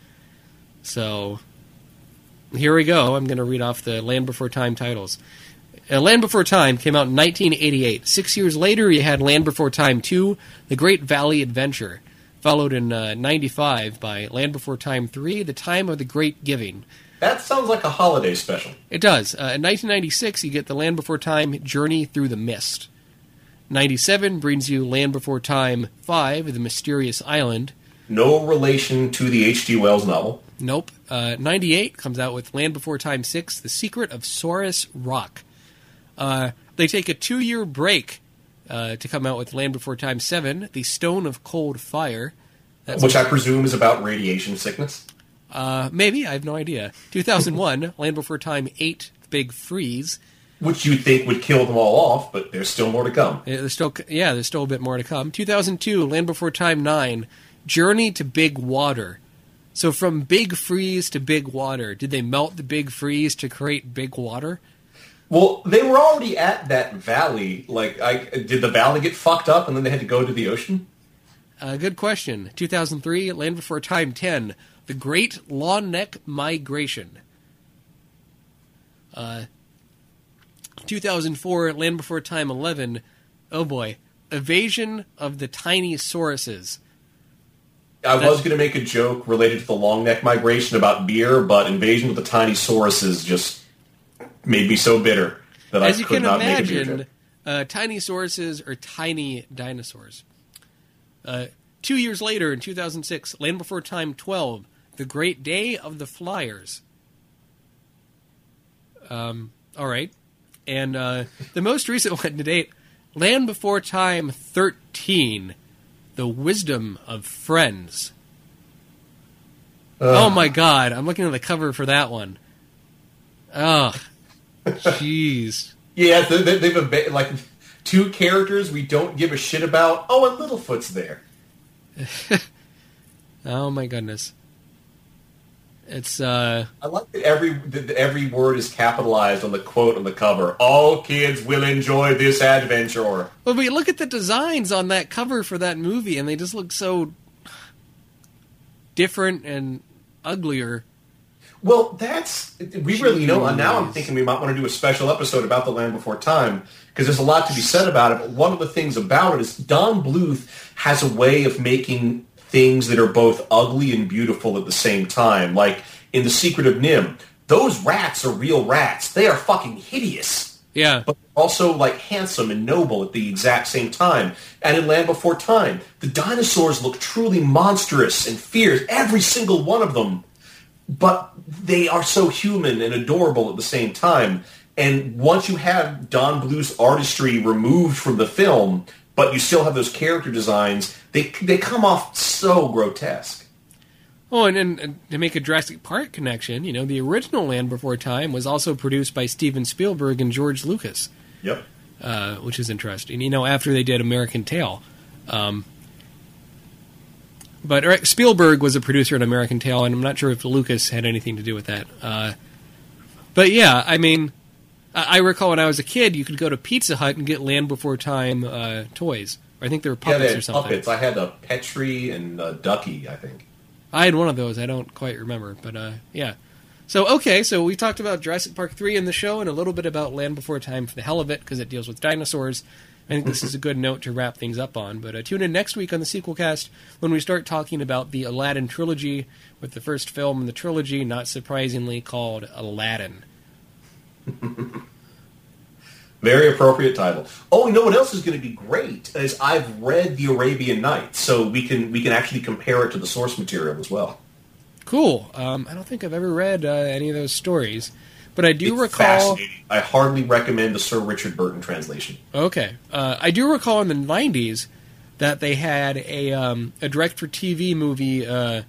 So here we go. I'm going to read off the Land Before Time titles. Uh, Land Before Time came out in 1988. Six years later, you had Land Before Time 2, The Great Valley Adventure, followed in uh, 95 by Land Before Time 3, The Time of the Great Giving. that sounds like a holiday special. It does. Uh, in 1996, you get the Land Before Time Journey Through the Mist. 97 brings you Land Before Time 5, The Mysterious Island. No relation to the H.G. Wells novel. Nope. Uh, 98 comes out with Land Before Time 6, The Secret of Saurus Rock. Uh, they take a two year break uh, to come out with Land Before Time 7, The Stone of Cold Fire. That's which I presume is about radiation sickness. uh, maybe, I have no idea. 2001, [laughs] Land Before Time 8, Big Freeze. which you think would kill them all off, but there's still more to come. Yeah, There's still, yeah, there's still a bit more to come. 2002, Land Before Time 9, Journey to Big Water. So from Big Freeze to Big Water, did they melt the Big Freeze to create Big Water? Well, they were already at that valley. Like, I did the valley get fucked up, and then they had to go to the ocean? Uh, good question. 2003, Land Before Time 10, The Great Long Neck Migration. Uh, 2004, Land Before Time 11, oh boy, Evasion of the Tiny Sauruses. I was going to make a joke related to the long neck migration about beer, but Invasion of the Tiny Sauruses just made me so bitter that As I could not make a beer imagine, joke. uh, tiny sauruses are tiny dinosaurs. Uh, two years later, in 2006, Land Before Time 12, The Great Day of the Flyers. Um, all right. And uh, the most recent [laughs] one to date, Land Before Time 13, The Wisdom of Friends. Oh my god, I'm looking at the cover for that one. Ugh. Jeez. Yeah, they, they, they've aba- like two characters we don't give a shit about. Oh, and Littlefoot's there. [laughs] Oh my goodness. It's uh I like that every that every word is capitalized on the quote on the cover. All kids will enjoy this adventure. well we look at the designs on that cover for that movie and they just look so different and uglier. Well, that's we really you know. Now I'm thinking we might want to do a special episode about the Land Before Time because there's a lot to be said about it. But one of the things about it is Don Bluth has a way of making things that are both ugly and beautiful at the same time. Like in The Secret of NIMH, those rats are real rats. They are fucking hideous. Yeah. but also like handsome and noble at the exact same time. And in Land Before Time, the dinosaurs look truly monstrous and fierce, every single one of them. But they are so human and adorable at the same time. And once you have Don Bluth's artistry removed from the film, but you still have those character designs, they they come off so grotesque. Oh, and, and, and to make a Jurassic Park connection, you know, the original Land Before Time was also produced by Steven Spielberg and George Lucas. Yep. uh, which is interesting. You know, after they did American Tail, um, but Spielberg was a producer in American Tail, and I'm not sure if Lucas had anything to do with that. Uh, but yeah, I mean, I, I recall when I was a kid, you could go to Pizza Hut and get Land Before Time uh, toys. I think they were Yeah, puppets they or something. puppets. I had a Petrie and a Ducky, I think. I had one of those. I don't quite remember, but uh, yeah. So okay, so we talked about Jurassic Park three in the show, and a little bit about Land Before Time for the hell of it because it deals with dinosaurs. I think this is a good note to wrap things up on. But uh, tune in next week on the Sequelcast when we start talking about the Aladdin trilogy, with the first film in the trilogy, not surprisingly called Aladdin. [laughs] Very appropriate title. Oh, you know what else is going to be great is I've read the Arabian Nights, so we can we can actually compare it to the source material as well. Cool. Um, I don't think I've ever read uh, any of those stories, but I do It's recall. fascinating. I hardly recommend the Sir Richard Burton translation. Okay, uh, I do recall in the '90s that they had a um, a direct-for-TV movie uh,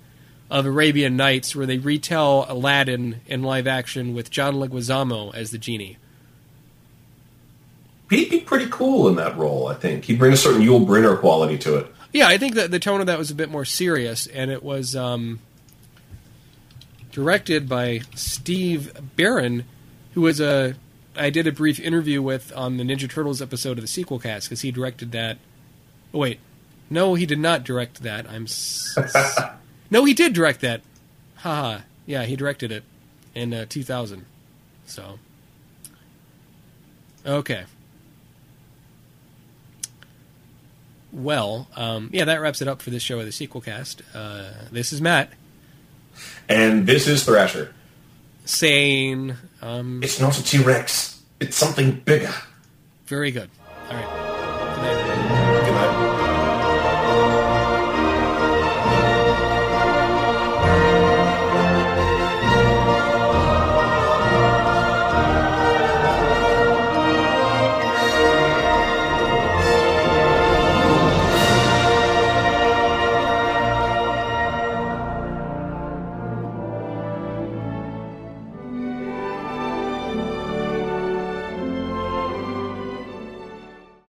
of Arabian Nights where they retell Aladdin in live action with John Leguizamo as the genie. He'd be pretty cool in that role. I think he'd bring a certain Yul Brynner quality to it. Yeah, I think that the tone of that was a bit more serious, and it was um, directed by Steve Barron, who was a I did a brief interview with on the Ninja Turtles episode of the Sequelcast because he directed that. Oh, wait, no, he did not direct that. I'm. S- s- [laughs] no, he did direct that. Haha. Yeah, he directed it in uh, 2000. So. Okay. Well, um, yeah, that wraps it up for this show of the Sequelcast. Uh, this is Matt And this is Thrasher. saying, um, It's not a T Rex. It's something bigger. very good. All right.